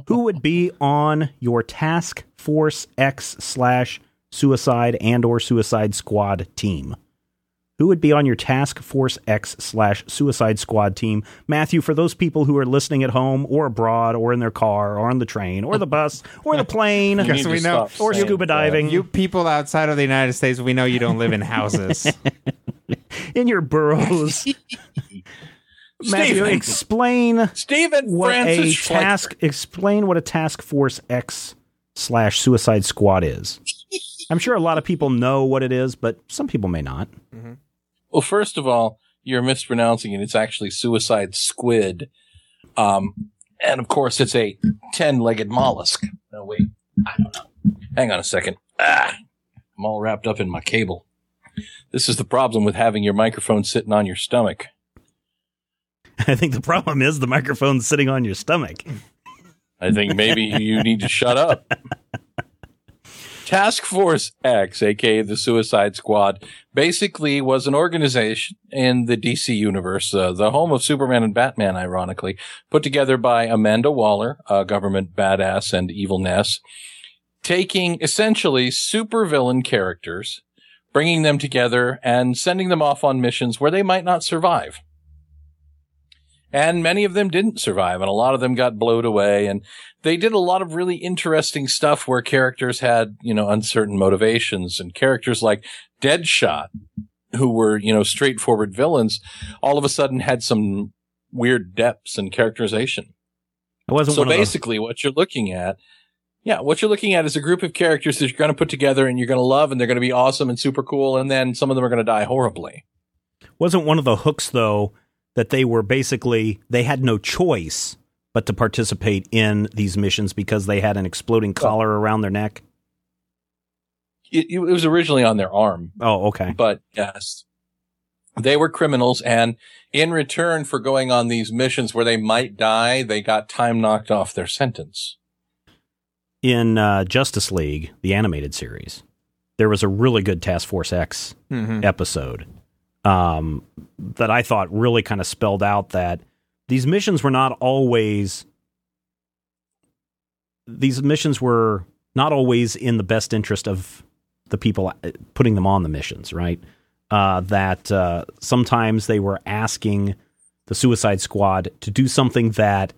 who would be on your task force x slash suicide and or suicide squad team who would be on your task force x slash suicide squad team matthew for those people who are listening at home or abroad or in their car or on the train or the bus or the plane You Yes, need to we know. or saying scuba that. diving You people outside of the United States, we know you don't live in houses. in your burrows matthew Stephen. explain Stephen what a Schleicher. task explain what a task force x slash suicide squad is i'm sure a lot of people know what it is but some people may not mm-hmm. Well, first of all, you're mispronouncing it. It's actually suicide squid. Um, and of course, it's a 10 legged mollusk. No, wait. I don't know. Hang on a second. Ah, I'm all wrapped up in my cable. This is the problem with having your microphone sitting on your stomach. i think the problem is the microphone's sitting on your stomach I think maybe you need to shut up. Task Force X, aka the Suicide Squad, basically was an organization in the DC universe, uh, the home of Superman and Batman, ironically, put together by Amanda Waller, a government badass and evilness, taking essentially supervillain characters, bringing them together and sending them off on missions where they might not survive. And many of them didn't survive and a lot of them got blowed away. And they did a lot of really interesting stuff where characters had, you know, uncertain motivations and characters like Deadshot, who were, you know, straightforward villains, all of a sudden had some weird depths and characterization. It wasn't So one of basically what you're looking at, yeah, what you're looking at is a group of characters that you're going to put together and you're going to love and they're going to be awesome and super cool. And then some of them are going to die horribly. wasn't one of the hooks though that they were basically they had no choice but to participate in these missions because they had an exploding collar around their neck. It, it was originally on their arm, Oh, okay. but yes, they were criminals. And in return for going on these missions where they might die, they got time knocked off their sentence. In uh, Justice League, the animated series, there was a really good Task Force X Mhm. episode um, that I thought really kind of spelled out that these missions were not always these missions were not always in the best interest of the people uh, putting them on the missions, right? Uh, that uh, sometimes they were asking the Suicide Squad to do something that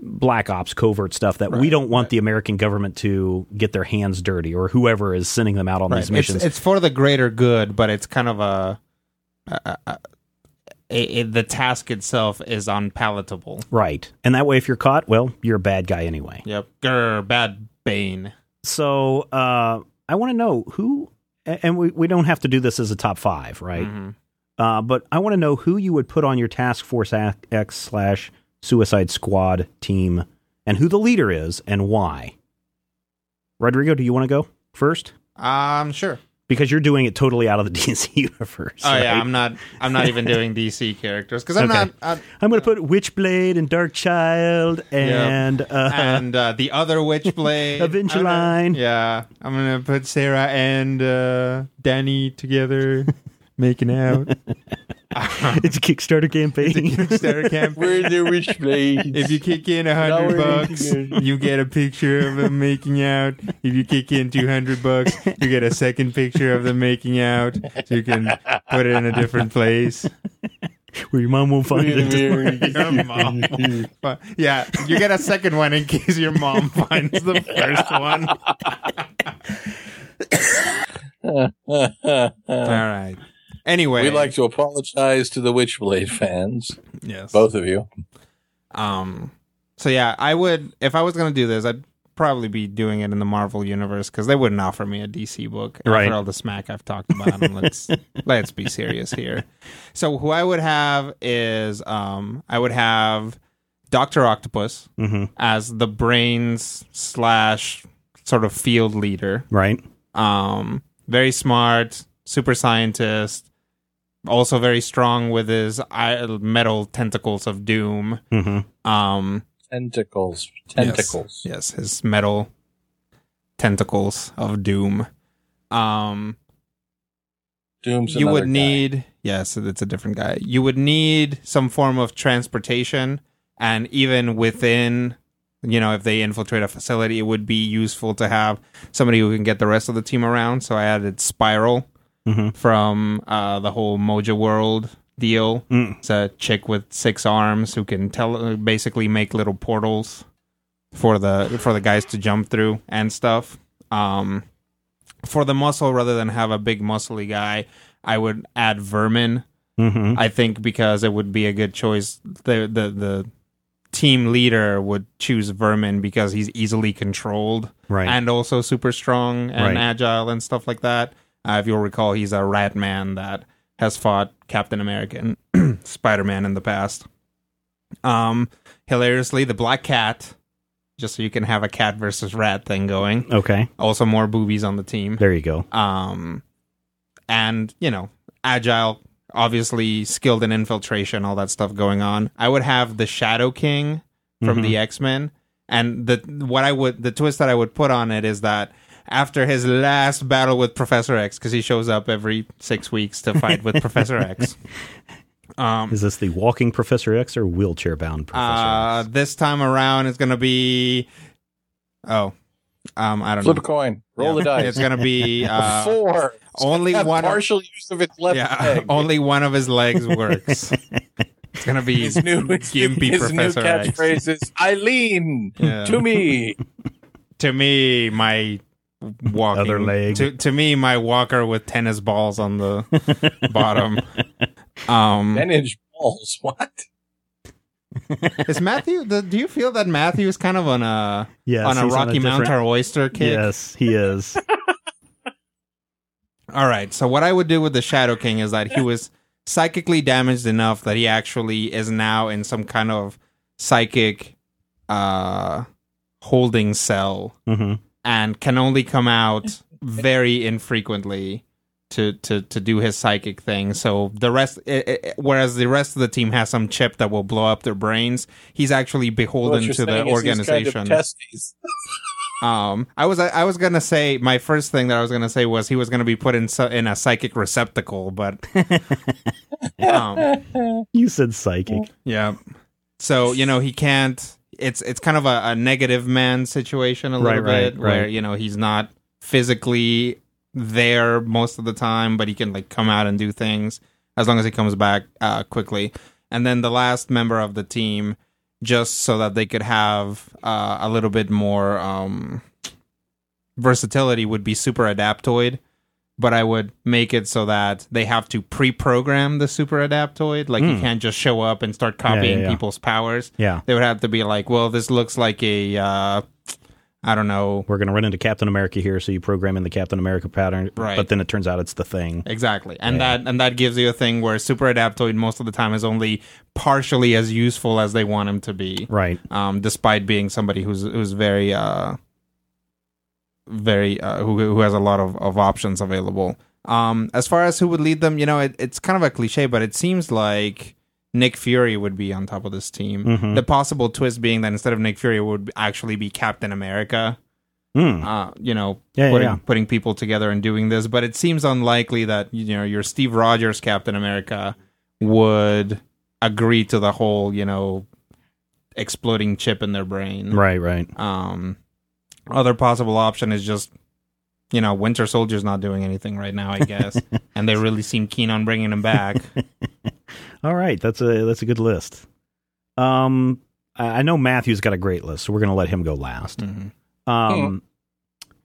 black ops covert stuff that we don't want right. the American government to get their hands dirty or whoever is sending them out on Right. these It's, missions. it's for the greater good, but it's kind of a, a, a, a, a- the task itself is unpalatable. Right. And that way, if you're caught, well, you're a bad guy anyway. Yep. Grr, bad Bane. So uh, I want to know who, and we, we don't have to do this as a top five, right? Mhm. Uh, but I want to know who you would put on your Task Force X slash Suicide Squad team and who the leader is and why. Rodrigo, do you want to go first? Um, sure. Because you're doing it totally out of the DC universe. Oh yeah. I'm not. I'm not even doing DC characters because I'm Okay. not. Uh, I'm going to put Witchblade and Darkchild and, uh, and uh, the other Witchblade, Aventureline. Yeah, I'm gonna put Sarah and uh, Danny together, making out. it's a Kickstarter campaign. Kickstarter campaign. We're the Witchblades. If you kick in a hundred bucks, you get a picture of them making out. If you kick in two hundred bucks, you get a second picture of them making out. So you can put it in a different place. where your mom won't find it. Your mom. But, yeah, you get a second one in case your mom finds the first one. All right. Anyway, We'd like to apologize to the Witchblade fans, yes. both of you. Um. So yeah, I would if I was gonna do this, I'd probably be doing it in the Marvel universe because they wouldn't offer me a DC book Right. after all the smack I've talked about. And let's let's be serious here. So who I would have is um I would have Doctor Octopus hmm as the brains slash sort of field leader. Right. Um, very smart, super scientist, also very strong with his metal tentacles of doom. hmm Um, Tentacles. Tentacles. Yes, his metal tentacles of doom. Um, Doom's you would another guy. need yes, it's a different guy. You would need some form of transportation, and even within, you know, if they infiltrate a facility, it would be useful to have somebody who can get the rest of the team around. So I added Spiral Mhm. from uh, the whole Mojoworld deal. Mm. It's a chick with six arms who can tell basically make little portals for the for the guys to jump through and stuff. Um, for the muscle, rather than have a big muscly guy, I would add Vermin. hmm I think because it would be a good choice. The the the team leader would choose Vermin because he's easily controlled Right. and also super strong and Right. agile and stuff like that. Uh, if you'll recall, he's a rat man that has fought Captain America and Spider Man in the past. Um, hilariously, the Black Cat, just so you can have a cat versus rat thing going. okay. Also, more boobies on the team. There you go. Um, and you know, agile, obviously skilled in infiltration, all that stuff going on. I would have the Shadow King from Mhm. the X Men, and the what I would the twist that I would put on it is that after his last battle with Professor X, because he shows up every six weeks to fight with Professor X. Um, Is this the walking Professor X or wheelchair bound Professor uh, X? this time around it's gonna be oh, um, I don't Flip a know. coin. Roll the dice. It's gonna be uh, Four. only Have one partial use of its left yeah, leg. only one of his legs works. It's gonna be His new, his, Gimpy his new Professor X. catchphrase is Eileen Yeah. to me. To me, my walking Other leg. To to me, my walker with tennis balls on the bottom. Um, Ten inch balls. What? is Matthew? The, do you feel that Matthew is kind of on a Yes, on a he's Rocky Mount different- or oyster kick? Yes, he is. All right. So what I would do with the Shadow King is that he was psychically damaged enough that he actually is now in some kind of psychic uh holding cell hmm and can only come out very infrequently to to to do his psychic thing. So the rest i i whereas the rest of the team has some chip that will blow up their brains, he's actually beholden to the saying is he's kind of organization. Um, I was I was gonna say my first thing that I was gonna say was he was gonna be put in so- in a psychic receptacle, but um, You said psychic. yeah. So you know he can't. It's it's kind of a, a negative man situation a little Right, right, bit where right. you know he's not physically there most of the time, but he can like come out and do things as long as he comes back uh, quickly. And then the last member of the team, just so that they could have uh, a little bit more um, versatility, would be Super Adaptoid. But I would make it so that they have to pre-program the Super Adaptoid. Like you Hmm. can't just show up and start yeah, copying yeah. people's powers. Yeah. They would have to be like, well, this looks like a, uh, I don't know, We're going to run into Captain America here, so you program in the Captain America pattern. Right. But then it turns out it's the thing. Exactly. And Yeah. that and that gives you a thing where super adaptoid most of the time is only partially as useful as they want him to be. Right. Um, despite being somebody who's who's very uh very uh, who who has a lot of, of options available. Um, as far as who would lead them, you know, it, it's kind of a cliche, but it seems like Nick Fury would be on top of this team. Mhm. The possible twist being that instead of Nick Fury, it would actually be Captain America Mm. uh, you know, yeah, putting yeah. putting people together and doing this. But it seems unlikely that you know your Steve Rogers Captain America would agree to the whole you know exploding chip in their brain. Right, right. Um, other possible option is just you know Winter Soldier's not doing anything right now, I guess, and they really seem keen on bringing him back. All right, that's a that's a good list. Um, I I know Matthew's got a great list, so we're going to let him go last. Mhm. Um,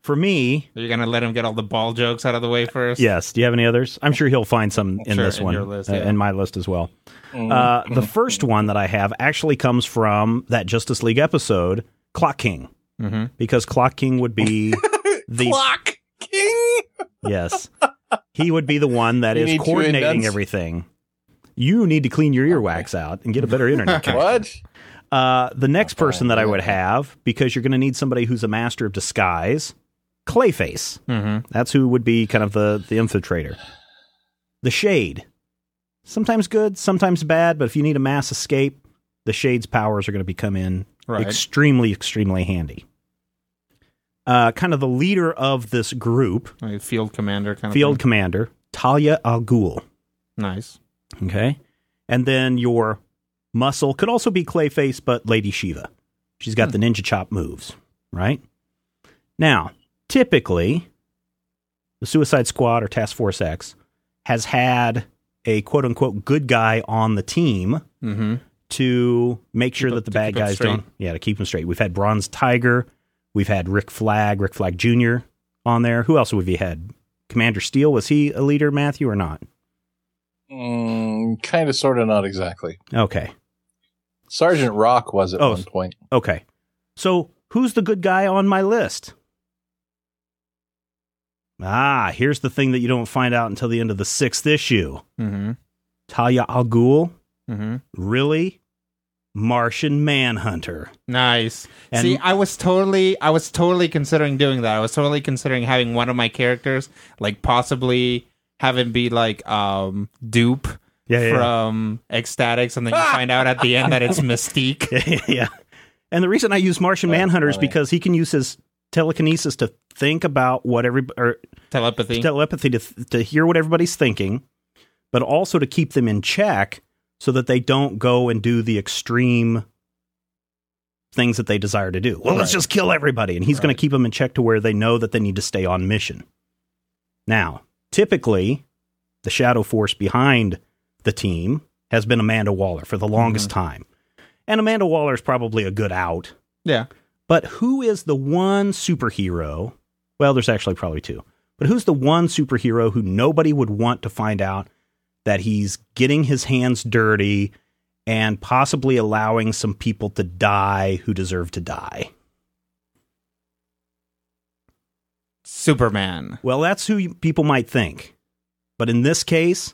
for me, You're gonna let him get all the ball jokes out of the way first. yes. Do you have any others? I'm sure he'll find some in Sure, this in one, your list, uh, yeah. in my list as well. Mm-hmm. Uh, the first one that I have actually comes from that Justice League episode, Clock King, hmm because Clock King would be the Clock King. yes, he would be the one that You is coordinating everything. You need to clean your earwax out and get a better internet connection. What? Uh, the next person that I would have, because you're going to need somebody who's a master of disguise, Clayface. hmm That's who would be kind of the, the infiltrator. The Shade. Sometimes good, sometimes bad, but if you need a mass escape, the Shade's powers are going to become in Right. extremely, extremely handy. Uh, kind of the leader of this group, Like field commander kind of field thing. commander, Talia Al Ghul. nice. Okay. And then your muscle could also be Clayface, but Lady Shiva. She's got the ninja chop moves, right? Now, typically, the Suicide Squad or Task Force X has had a quote unquote good guy on the team hmm to make sure Keep that it- the bad guys don't. Yeah, to keep them straight. We've had Bronze Tiger. We've had Rick Flag, Rick Flag Jr. on there. Who else would have we had? Commander Steel. Was he a leader, Matthew, or not? Mm, kind of, sort of, not exactly. Okay. Sergeant Rock was at Oh, one point. Okay. So who's the good guy on my list? Ah, here's the thing that you don't find out until the end of the sixth issue. hmm Talia Al Ghul, hmm really? Martian Manhunter. Nice. And- See, I was totally, I was totally considering doing that. I was totally considering having one of my characters, like possibly have him be like um Doop Yeah, yeah, from X-Statix, and then you find out at the end that it's Mystique. yeah. yeah. And the reason I use Martian That's Manhunter is because he can use his telekinesis to think about what every or Telepathy. telepathy to to hear what everybody's thinking, but also to keep them in check so that they don't go and do the extreme things that they desire to do. Well, let's just kill everybody, and he's going to keep them in check to where they know that they need to stay on mission. Now, typically, the shadow force behind the team has been Amanda Waller for the longest mm-hmm. time. And Amanda Waller is probably a good out. Yeah. But who is the one superhero? Well, there's actually probably two. But who's the one superhero who nobody would want to find out that he's getting his hands dirty and possibly allowing some people to die who deserve to die? Superman. Well, that's who people might think. But in this case,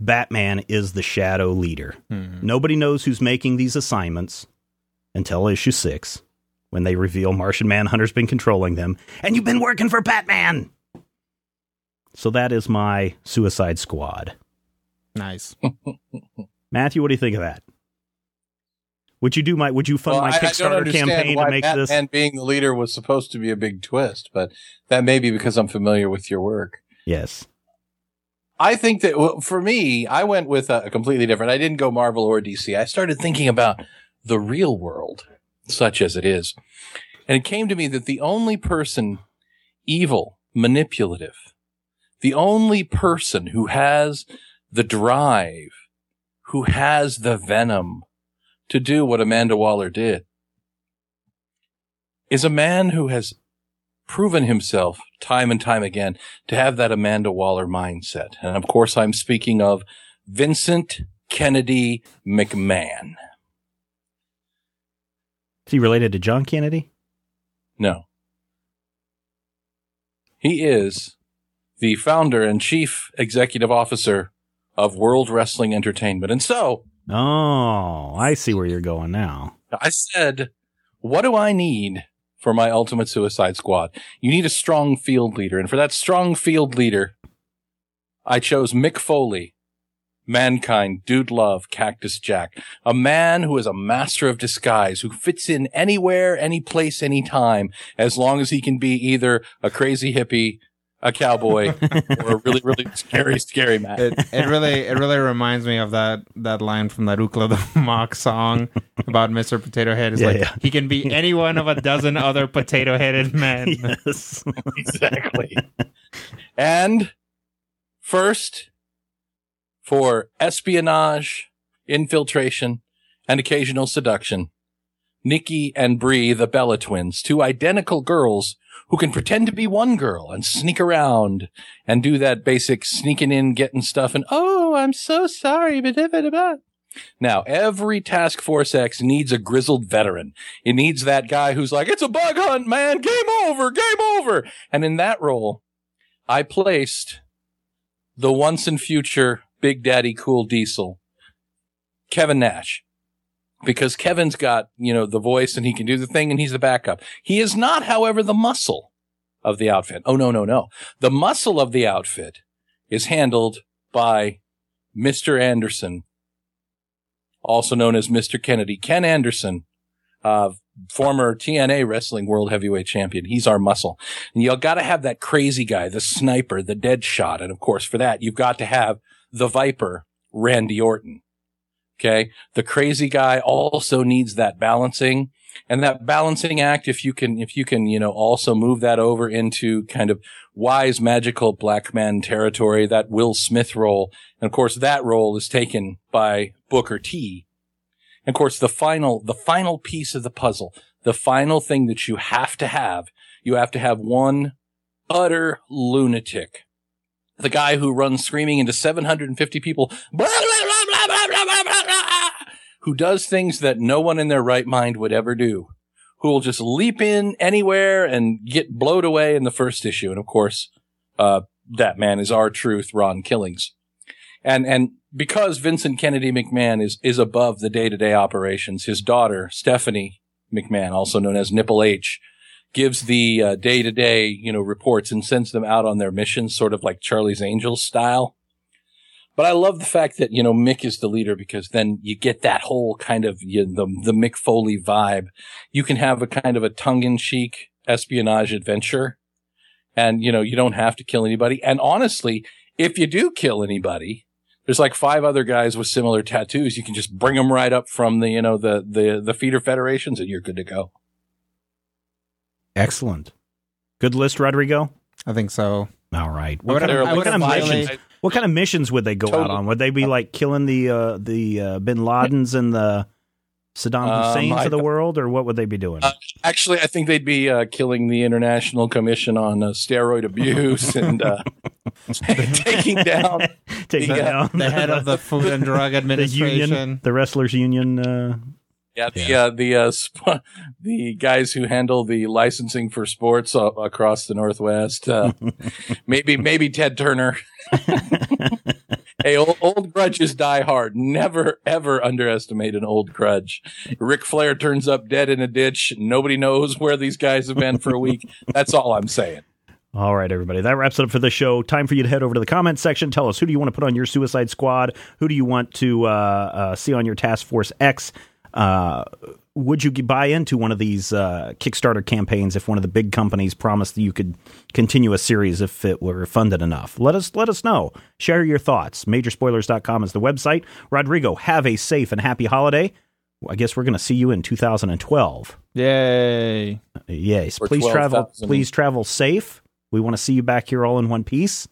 Batman is the shadow leader. Hmm. Nobody knows who's making these assignments until issue six, when they reveal Martian Manhunter's been controlling them, and you've been working for Batman. So that is my Suicide Squad. Nice. Matthew, what do you think of that? Would you do my? Would you fund Well, my I- I Kickstarter understand campaign to make this? Batman being the leader was supposed to be a big twist, but that may be because I'm familiar with your work. Yes. I think that well, for me, I went with a, a completely different. I didn't go Marvel or DC. I started thinking about the real world, such as it is, and it came to me that the only person evil, manipulative, the only person who has the drive, who has the venom to do what Amanda Waller did, is a man who has proven himself time and time again to have that Amanda Waller mindset. And of course, I'm speaking of Vincent Kennedy McMahon. Is he related to John Kennedy? No. He is the founder and chief executive officer of World Wrestling Entertainment. And so Oh, I see where you're going now. I said, what do I need for my ultimate suicide squad? You need a strong field leader. And for that strong field leader, I chose Mick Foley, Mankind, Dude Love, Cactus Jack, a man who is a master of disguise, who fits in anywhere, any place, anytime, as long as he can be either a crazy hippie, a cowboy, or a really, really scary, scary man. It, it really it really reminds me of that that line from that Ukla the Mock song about Mr. Potato Head. Is Yeah, like yeah. he can be any one of a dozen other potato headed men. Yes. exactly. and first, for espionage, infiltration, and occasional seduction, Nikki and Bree, the Bella twins, two identical girls who can pretend to be one girl and sneak around and do that basic sneaking in, getting stuff, and oh, I'm so sorry. blah, blah, blah, blah." Now, every Task Force X needs a grizzled veteran. It needs that guy who's like, it's a bug hunt, man. Game over, game over. And in that role, I placed the once and future Big Daddy Cool Diesel, Kevin Nash. Because Kevin's got, you know, the voice and he can do the thing and he's the backup. He is not, however, the muscle of the outfit. Oh, no, no, no. The muscle of the outfit is handled by Mr. Anderson, also known as Mr. Kennedy. Ken Anderson, uh, former TNA Wrestling World Heavyweight Champion. He's our muscle. And you got to have that crazy guy, the sniper, the dead shot. And of course, for that, you've got to have the Viper, Randy Orton. Okay. The crazy guy also needs that balancing and that balancing act. If you can, if you can, you know, also move that over into kind of wise, magical black man territory, that Will Smith role. And of course, that role is taken by Booker T. And of course, the final, the final piece of the puzzle, the final thing that you have to have, you have to have one utter lunatic. The guy who runs screaming into 750 people, blah, blah, blah, blah, blah, blah, blah, blah, who does things that no one in their right mind would ever do, who will just leap in anywhere and get blowed away in the first issue. And of course, uh, that man is R-Truth, Ron Killings. And, and because Vincent Kennedy McMahon is, is above the day to day operations, his daughter, Stephanie McMahon, also known as Nipple H, gives the day to day, you know, reports and sends them out on their missions, sort of like Charlie's Angels style. But I love the fact that, you know, Mick is the leader because then you get that whole kind of, you know, the, the Mick Foley vibe. You can have a kind of a tongue in cheek espionage adventure and, you know, you don't have to kill anybody. And honestly, if you do kill anybody, there's like five other guys with similar tattoos. You can just bring them right up from the, you know, the, the, the feeder federations and you're good to go. Excellent. Good list, Rodrigo. I think so. All right. I would What kind of, I what would kind of have missions? Really- What kind of missions would they go out on? Would they be like killing the uh, the uh, Bin Ladens and the Saddam Um, Husseins I of the don't- world, or what would they be doing? Uh, Actually, I think they'd be uh, killing the International Commission on uh, Steroid Abuse and uh, taking down. Taking the, uh, down the head of the Food and Drug the Administration. union, the wrestlers union. Yeah, the uh, the uh, sp- the guys who handle the licensing for sports uh, across the Northwest. Uh, maybe maybe Ted Turner. hey, old, old grudges die hard. Never ever underestimate an old grudge. Ric Flair turns up dead in a ditch. Nobody knows where these guys have been for a week. That's all I'm saying. All right, everybody. That wraps it up for the show. Time for you to head over to the comments section. Tell us who do you want to put on your Suicide Squad? Who do you want to uh, uh, see on your Task Force X? Uh, would you buy into one of these uh, Kickstarter campaigns if one of the big companies promised that you could continue a series if it were funded enough? Let us let us know. Share your thoughts. Majorspoilers.com is the website. Rodrigo, have a safe and happy holiday. I guess we're going to see you in 2012. Yay. Yes, Or please travel. 12,000. Please travel safe. We want to see you back here all in one piece.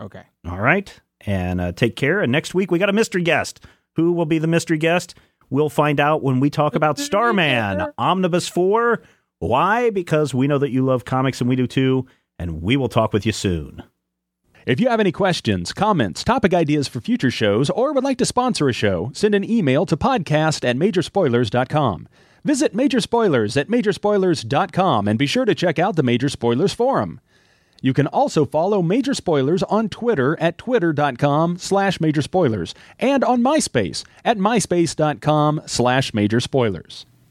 Okay. All right, and uh, take care. And next week we got a mystery guest. Who will be the mystery guest? We'll find out when we talk about Starman Omnibus Four. Why? Because we know that you love comics and we do too. And we will talk with you soon. If you have any questions, comments, topic ideas for future shows, or would like to sponsor a show, send an email to podcast at majorspoilers.com. Visit Major Spoilers at majorspoilers.com and be sure to check out the Major Spoilers Forum. You can also follow Major Spoilers on Twitter at twitter.com slash major spoilers and on MySpace at myspace.com slash major spoilers.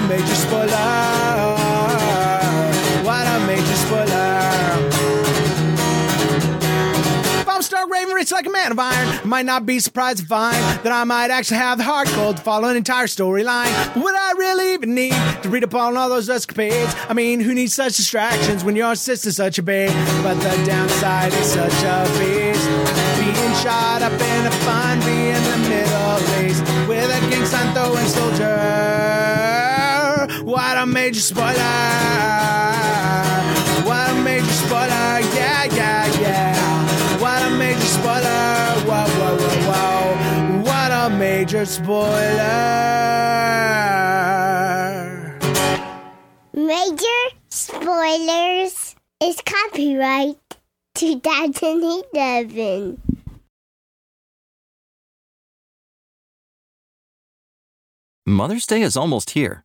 yeah. What a major spoiler! What a major spoiler! If I'm Stark Raven, rich like a man of iron, might not be surprised to find that I might actually have the heart cold to follow an entire storyline. Would I really even need to read up on all those escapades? I mean, who needs such distractions when your sister's such a babe? But the downside is such a beast. Being shot up in a fun bee major spoiler! What a major spoiler! Yeah, yeah, yeah. What a major spoiler! Whoa, whoa, whoa, whoa! What a major spoiler! Major Spoilers is copyright 2011. Mother's Day is almost here,